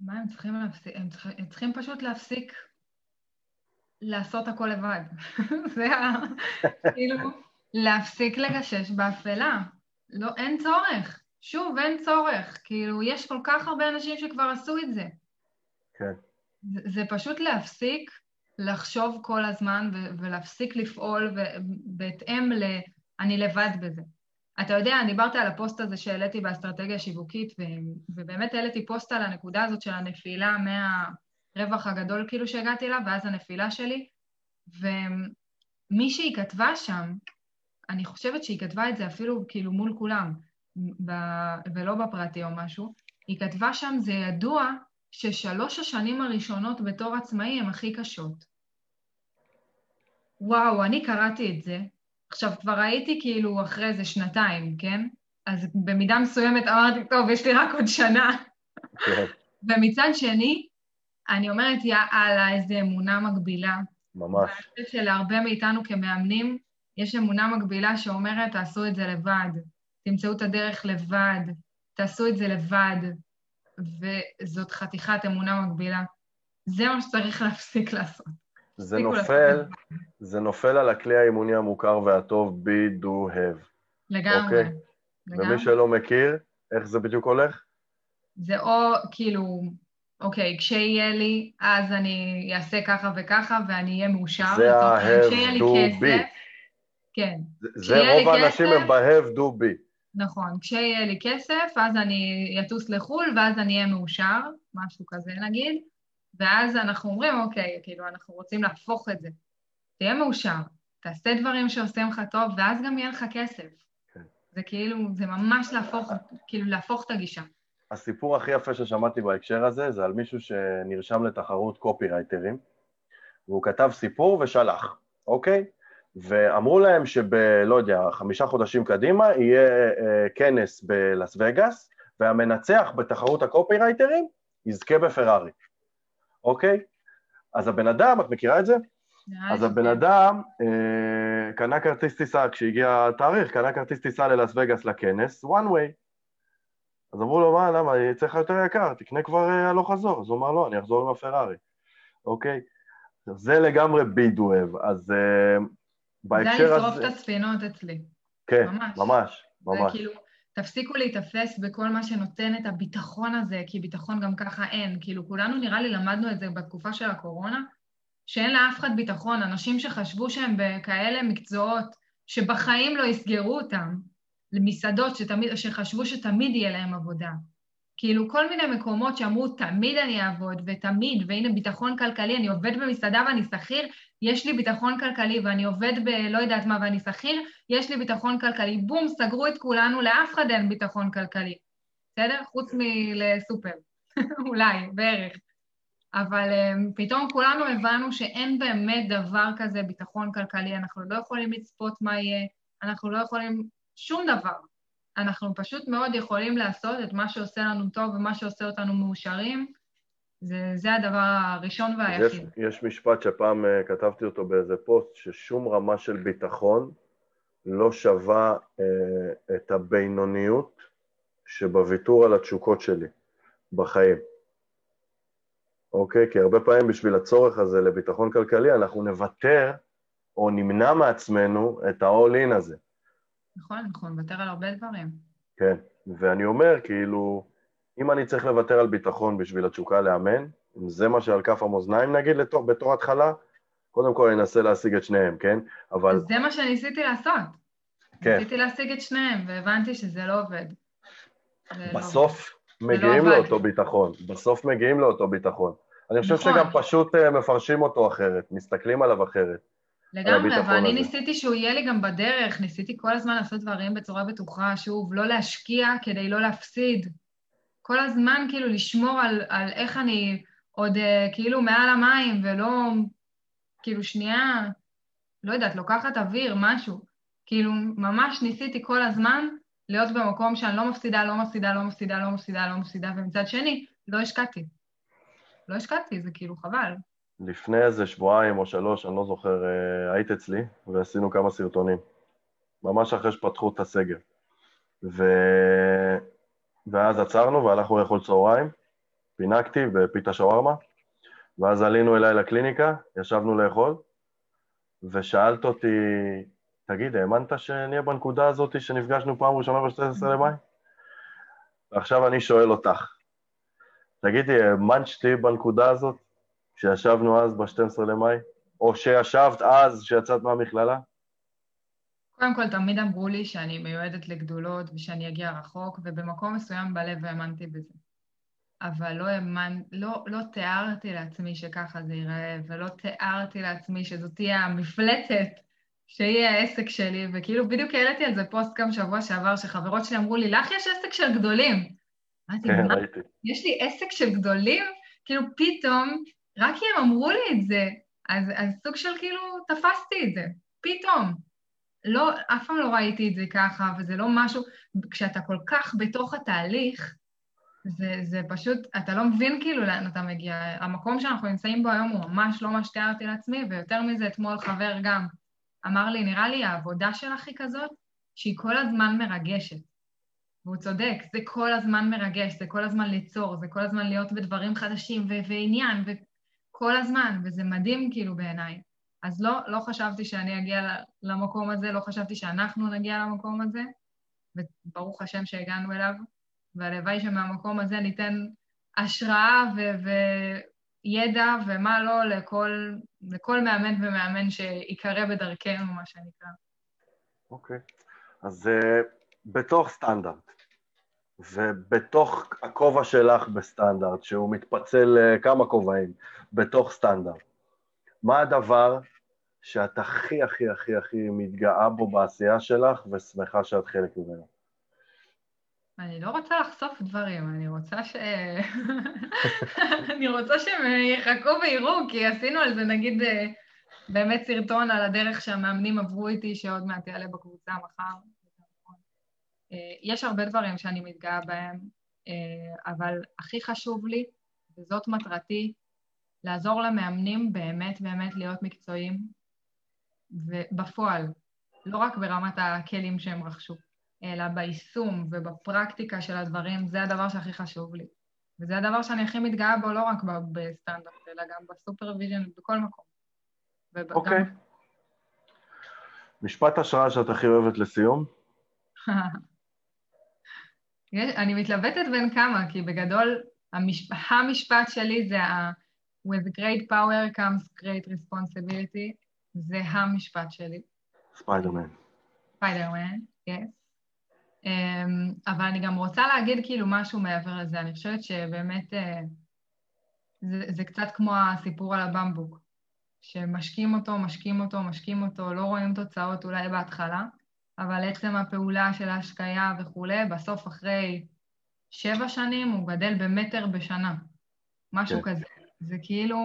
מה הם צריכים להפסיק? הם צריכים, הם צריכים פשוט להפסיק לעשות הכל לבד. זה ה... כאילו, להפסיק לגשש באפלה. לא, אין צורך. שוב, אין צורך. כאילו, יש כל כך הרבה אנשים שכבר עשו את זה. כן. זה, זה פשוט להפסיק לחשוב כל הזמן ו- ולהפסיק לפעול בהתאם ל... אני לבד בזה. אתה יודע, דיברת על הפוסט הזה שהעליתי באסטרטגיה השיווקית, ו- ובאמת העליתי פוסט על הנקודה הזאת של הנפילה מהרווח הגדול כאילו שהגעתי אליו, ואז הנפילה שלי, ומי שהיא כתבה שם, אני חושבת שהיא כתבה את זה אפילו כאילו מול כולם, ב- ולא בפרטי או משהו, היא כתבה שם, זה ידוע ששלוש השנים הראשונות בתור עצמאי הן הכי קשות. וואו, אני קראתי את זה, עכשיו, כבר הייתי כאילו אחרי זה שנתיים, כן? אז במידה מסוימת אמרתי, טוב, יש לי רק עוד שנה. כן. ומצד שני, אני אומרת, יא אללה, איזה אמונה מגבילה. ממש. ואני חושבת שלהרבה מאיתנו כמאמנים, יש אמונה מגבילה שאומרת, תעשו את זה לבד, תמצאו את הדרך לבד, תעשו את זה לבד, וזאת חתיכת אמונה מגבילה. זה מה שצריך להפסיק לעשות. זה נופל, זה נופל על הכלי האימוני המוכר והטוב be, do, have. לגמרי, okay? אוקיי? ומי שלא מכיר, איך זה בדיוק הולך? זה או כאילו, אוקיי, כשיהיה לי, אז אני אעשה ככה וככה ואני אהיה מאושר. זה ה-have do be. כן. זה- רוב האנשים הם ב-have do be. נכון, כשיהיה לי כסף, אז אני אטוס לחו"ל, ואז אני אהיה מאושר, משהו כזה נגיד, ואז אנחנו אומרים, אוקיי, כאילו, אנחנו רוצים להפוך את זה. תהיה מאושר, תעשה דברים שעושים לך טוב, ואז גם יהיה לך כסף. כן. זה כאילו, זה ממש להפוך, כאילו, להפוך את הגישה. הסיפור הכי יפה ששמעתי בהקשר הזה זה על מישהו שנרשם לתחרות קופירייטרים, והוא כתב סיפור ושלח, אוקיי? ואמרו להם שב... לא יודע, חמישה חודשים קדימה יהיה אה, כנס בלאס וגאס, והמנצח בתחרות הקופירייטרים יזכה בפרארי, אוקיי? אז הבן אדם, את מכירה את זה? נראה אז לי הבן. אדם אה, קנה כרטיס טיסה, כשהגיע התאריך, קנה כרטיס טיסה ללאס וגאס לכנס, one way. אז אמרו לו, מה, למה, יצא לך יותר יקר, תקנה כבר אה, הלוך חזור. אז הוא אמר, לא, אני אחזור עם הפרארי, אוקיי? זה לגמרי ביד אוהב, אז אה, זה בהקשר לשרוף הזה... את הספינות אצלי. כן, ממש. ממש, ממש. וכאילו, תפסיקו להיתפס בכל מה שנותן את הביטחון הזה, כי ביטחון גם ככה אין. כאילו, כולנו נראה לי למדנו את זה בתקופה של הקורונה, שאין לאף אחד ביטחון. אנשים שחשבו שהם בכאלה מקצועות שבחיים לא יסגרו אותם, למסעדות שתמיד, שחשבו שתמיד יהיה להם עבודה. כאילו, כל מיני מקומות שאמרו, תמיד אני אעבוד, ותמיד, והנה ביטחון כלכלי, אני עובד במסעדה ואני שכיר, יש לי ביטחון כלכלי, ואני עובד בלא יודעת מה ואני שכיר, יש לי ביטחון כלכלי. בום, סגרו את כולנו, לאף אחד אין ביטחון כלכלי. בסדר? חוץ מלסופר. אולי, בערך. אבל um, פתאום כולנו הבנו שאין באמת דבר כזה ביטחון כלכלי, אנחנו לא יכולים לצפות מה יהיה, אנחנו לא יכולים שום דבר. אנחנו פשוט מאוד יכולים לעשות את מה שעושה לנו טוב ומה שעושה אותנו מאושרים. זה, זה הדבר הראשון אז יש, והיחיד. יש משפט שפעם אה, כתבתי אותו באיזה פוסט, ששום רמה של ביטחון לא שווה אה, את הבינוניות שבוויתור על התשוקות שלי בחיים. אוקיי? כי הרבה פעמים בשביל הצורך הזה לביטחון כלכלי, אנחנו נוותר או נמנע מעצמנו את ה-all in הזה. נכון, אנחנו נוותר על הרבה דברים. כן, ואני אומר, כאילו, אם אני צריך לוותר על ביטחון בשביל התשוקה לאמן, אם זה מה שעל כף המאזניים נגיד לתור, בתור התחלה, קודם כל אני אנסה להשיג את שניהם, כן? אבל זה מה שניסיתי לעשות. כן. ניסיתי להשיג את שניהם, והבנתי שזה לא עובד. לא בסוף מגיעים עבד. לאותו ביטחון, בסוף מגיעים לאותו ביטחון. אני חושב נכון. שגם פשוט אה, מפרשים אותו אחרת, מסתכלים עליו אחרת. לגמרי, אבל אני הזה. ניסיתי שהוא יהיה לי גם בדרך, ניסיתי כל הזמן לעשות דברים בצורה בטוחה, שוב, לא להשקיע כדי לא להפסיד. כל הזמן כאילו לשמור על, על איך אני עוד אה, כאילו מעל המים, ולא כאילו שנייה, לא יודעת, לוקחת אוויר, משהו. כאילו, ממש ניסיתי כל הזמן להיות במקום שאני לא מפסידה, לא מפסידה, לא מפסידה, לא מפסידה, לא מפסידה, ומצד שני, לא השקעתי. לא השקעתי, זה כאילו חבל. לפני איזה שבועיים או שלוש, אני לא זוכר, אה, היית אצלי ועשינו כמה סרטונים. ממש אחרי שפתחו את הסגר. ו... ואז עצרנו והלכנו לאכול צהריים, פינקתי בפיתה שווארמה, ואז עלינו אליי לקליניקה, ישבנו לאכול, ושאלת אותי, תגיד, האמנת שנהיה בנקודה הזאת שנפגשנו פעם ראשונה ב-12 למאי? ועכשיו אני שואל אותך, תגידי, האמנת שתהיי בנקודה הזאת, כשישבנו אז ב-12 למאי? או שישבת אז, שיצאת מהמכללה? קודם כל, תמיד אמרו לי שאני מיועדת לגדולות ושאני אגיע רחוק, ובמקום מסוים בלב האמנתי בזה. אבל לא האמנ... לא, לא תיארתי לעצמי שככה זה ייראה, ולא תיארתי לעצמי שזאת תהיה המפלצת שהיא העסק שלי, וכאילו בדיוק העליתי על זה פוסט גם שבוע שעבר, שחברות שלי אמרו לי, לך יש עסק של גדולים. אמרתי, כן, מה? ראיתי. יש לי עסק של גדולים? כאילו פתאום, רק כי הם אמרו לי את זה, אז, אז סוג של כאילו תפסתי את זה, פתאום. לא, אף פעם לא ראיתי את זה ככה, וזה לא משהו, כשאתה כל כך בתוך התהליך, זה, זה פשוט, אתה לא מבין כאילו לאן אתה מגיע. המקום שאנחנו נמצאים בו היום הוא ממש לא מה שתיארתי לעצמי, ויותר מזה, אתמול חבר גם אמר לי, נראה לי העבודה שלך היא כזאת, שהיא כל הזמן מרגשת. והוא צודק, זה כל הזמן מרגש, זה כל הזמן ליצור, זה כל הזמן להיות בדברים חדשים ו- ועניין, וכל הזמן, וזה מדהים כאילו בעיניי. אז לא, לא חשבתי שאני אגיע למקום הזה, לא חשבתי שאנחנו נגיע למקום הזה, וברוך השם שהגענו אליו, והלוואי שמהמקום הזה ניתן השראה ו- וידע ומה לא לכל, לכל מאמן ומאמן שיקרא בדרכנו, מה שנקרא. אוקיי. Okay. אז uh, בתוך סטנדרט, ובתוך הכובע שלך בסטנדרט, שהוא מתפצל לכמה כובעים, בתוך סטנדרט, מה הדבר שאת הכי הכי הכי הכי מתגאה בו בעשייה שלך ושמחה שאת חלק ממנו? אני לא רוצה לחשוף דברים, אני רוצה ש... אני רוצה שהם יחכו ויראו, כי עשינו על זה נגיד אה, באמת סרטון על הדרך שהמאמנים עברו איתי, שעוד מעט יעלה בקבוצה מחר. אה, יש הרבה דברים שאני מתגאה בהם, אה, אבל הכי חשוב לי, וזאת מטרתי, לעזור למאמנים באמת באמת להיות מקצועיים, ובפועל, לא רק ברמת הכלים שהם רכשו. אלא ביישום ובפרקטיקה של הדברים, זה הדבר שהכי חשוב לי. וזה הדבר שאני הכי מתגאה בו לא רק בסטנדרט, אלא גם ב supervision, בכל מקום. אוקיי. אוקיי. משפט השראה שאת הכי אוהבת לסיום? אני מתלבטת בין כמה, כי בגדול המשפ... המשפט שלי זה ה- With great power comes great responsibility, זה המשפט שלי. ספיידרמן. ספיידרמן, כן. אבל אני גם רוצה להגיד כאילו משהו מעבר לזה. אני חושבת שבאמת אה, זה, זה קצת כמו הסיפור על הבמבוק, שמשקים אותו, משקים אותו, משקים אותו, לא רואים תוצאות אולי בהתחלה, אבל עצם הפעולה של ההשקיה וכולי, בסוף אחרי שבע שנים הוא גדל במטר בשנה. משהו כן. כזה. זה כאילו...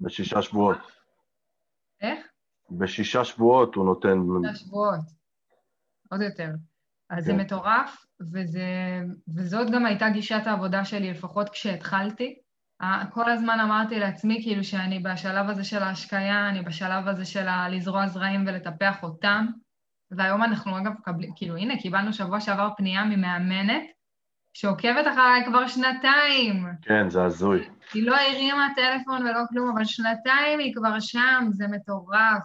בשישה שבועות. איך? בשישה שבועות הוא נותן... בשישה שבועות. עוד יותר. אז כן. זה מטורף, וזה, וזאת גם הייתה גישת העבודה שלי, לפחות כשהתחלתי. כל הזמן אמרתי לעצמי כאילו שאני בשלב הזה של ההשקיה, אני בשלב הזה של לזרוע זרעים ולטפח אותם, והיום אנחנו אגב מקבלים, כאילו הנה, קיבלנו שבוע שעבר פנייה ממאמנת שעוקבת אחריי כבר שנתיים. כן, זה הזוי. היא לא הרימה טלפון ולא כלום, אבל שנתיים היא כבר שם, זה מטורף.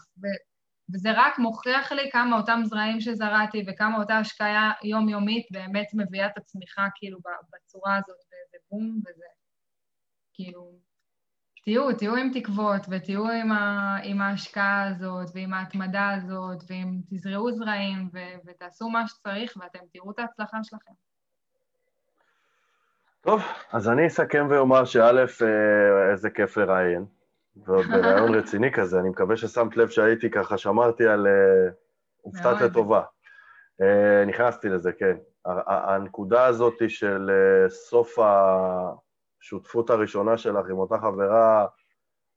וזה רק מוכיח לי כמה אותם זרעים שזרעתי וכמה אותה השקיה יומיומית באמת מביאה את הצמיחה כאילו בצורה הזאת, וזה בום, וזה כאילו... תהיו, תהיו עם תקוות, ותהיו עם, ה, עם ההשקעה הזאת, ועם ההתמדה הזאת, ועם תזרעו זרעים, ו, ותעשו מה שצריך, ואתם תראו את ההצלחה שלכם. טוב, אז אני אסכם ואומר שא', אה, איזה כיף לראיין. ועוד ברעיון רציני כזה, אני מקווה ששמת לב שהייתי ככה, שמרתי על... Uh, הופתעת לטובה. Uh, נכנסתי לזה, כן. הנקודה הזאת של סוף השותפות הראשונה שלך עם אותה חברה,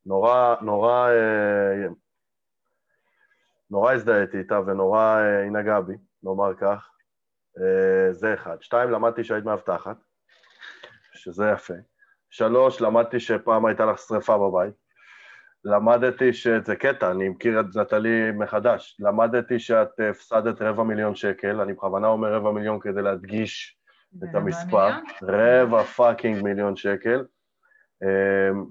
נורא, נורא, uh, נורא הזדהיתי איתה ונורא היא נגעה בי, נאמר כך. אה, זה אחד. שתיים, למדתי שהיית מאבטחת, שזה יפה. שלוש, למדתי שפעם הייתה לך שריפה בבית. למדתי שזה קטע, אני מכיר את נטלי מחדש. למדתי שאת הפסדת רבע מיליון שקל, אני בכוונה אומר רבע מיליון כדי להדגיש את המספר. רבע fucking מיליון שקל. אמ,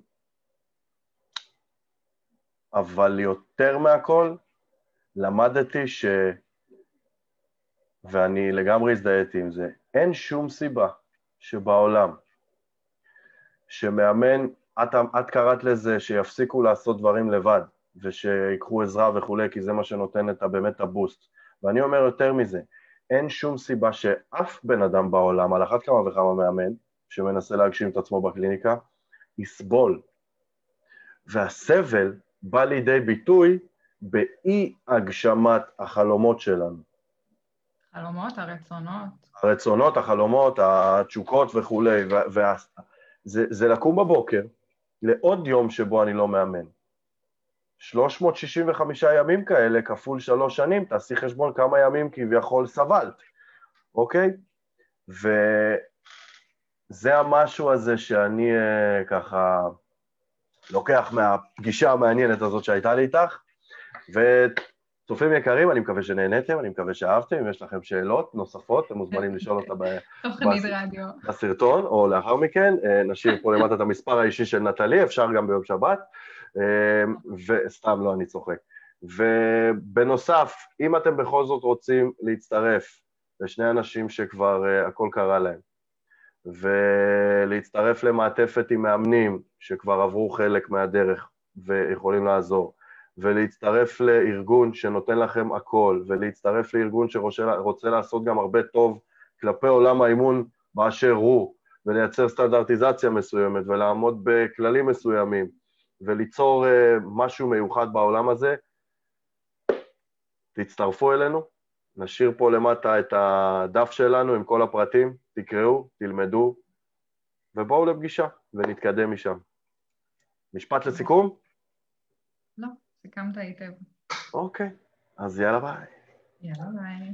אבל יותר מהכל, למדתי ש... ואני לגמרי הזדהיתי עם זה, אין שום סיבה שבעולם שמאמן את, את קראת לזה שיפסיקו לעשות דברים לבד ושיקחו עזרה וכולי, כי זה מה שנותן את, באמת הבוסט. ואני אומר יותר מזה, אין שום סיבה שאף בן אדם בעולם, על אחת כמה וכמה מאמן, שמנסה להגשים את עצמו בקליניקה, יסבול. והסבל בא לידי ביטוי באי הגשמת החלומות שלנו. חלומות, הרצונות. הרצונות, החלומות, התשוקות וכולי, וזה לקום בבוקר, לעוד יום שבו אני לא מאמן. 365 ימים כאלה כפול שלוש שנים, תעשי חשבון כמה ימים כביכול סבלת, אוקיי? וזה המשהו הזה שאני uh, ככה לוקח מהפגישה המעניינת הזאת שהייתה לי איתך, צופים יקרים, אני מקווה שנהניתם, אני מקווה שאהבתם, אם יש לכם שאלות נוספות, אתם מוזמנים לשאול אותה בסרטון, או לאחר מכן, אה, נשאיר פה למטה את המספר האישי של נטלי, אפשר גם ביום שבת, אה, וסתם לא, אני צוחק. ובנוסף, אם אתם בכל זאת רוצים להצטרף לשני אנשים שכבר uh, הכל קרה להם. ולהצטרף למעטפת עם מאמנים שכבר עברו חלק מהדרך ויכולים לעזור, ולהצטרף לארגון שנותן לכם הכל, ולהצטרף לארגון שרוצה לעשות גם הרבה טוב כלפי עולם האימון באשר הוא, ולייצר סטנדרטיזציה מסוימת ולעמוד בכללים מסוימים וליצור uh, משהו מיוחד בעולם הזה, תצטרפו אלינו, נשאיר פה למטה את הדף שלנו עם כל הפרטים, תקראו, תלמדו, ובואו לפגישה ונתקדם משם. משפט לסיכום? לא, סיכמת היטב. אוקיי, אז יאללה ביי. יאללה ביי.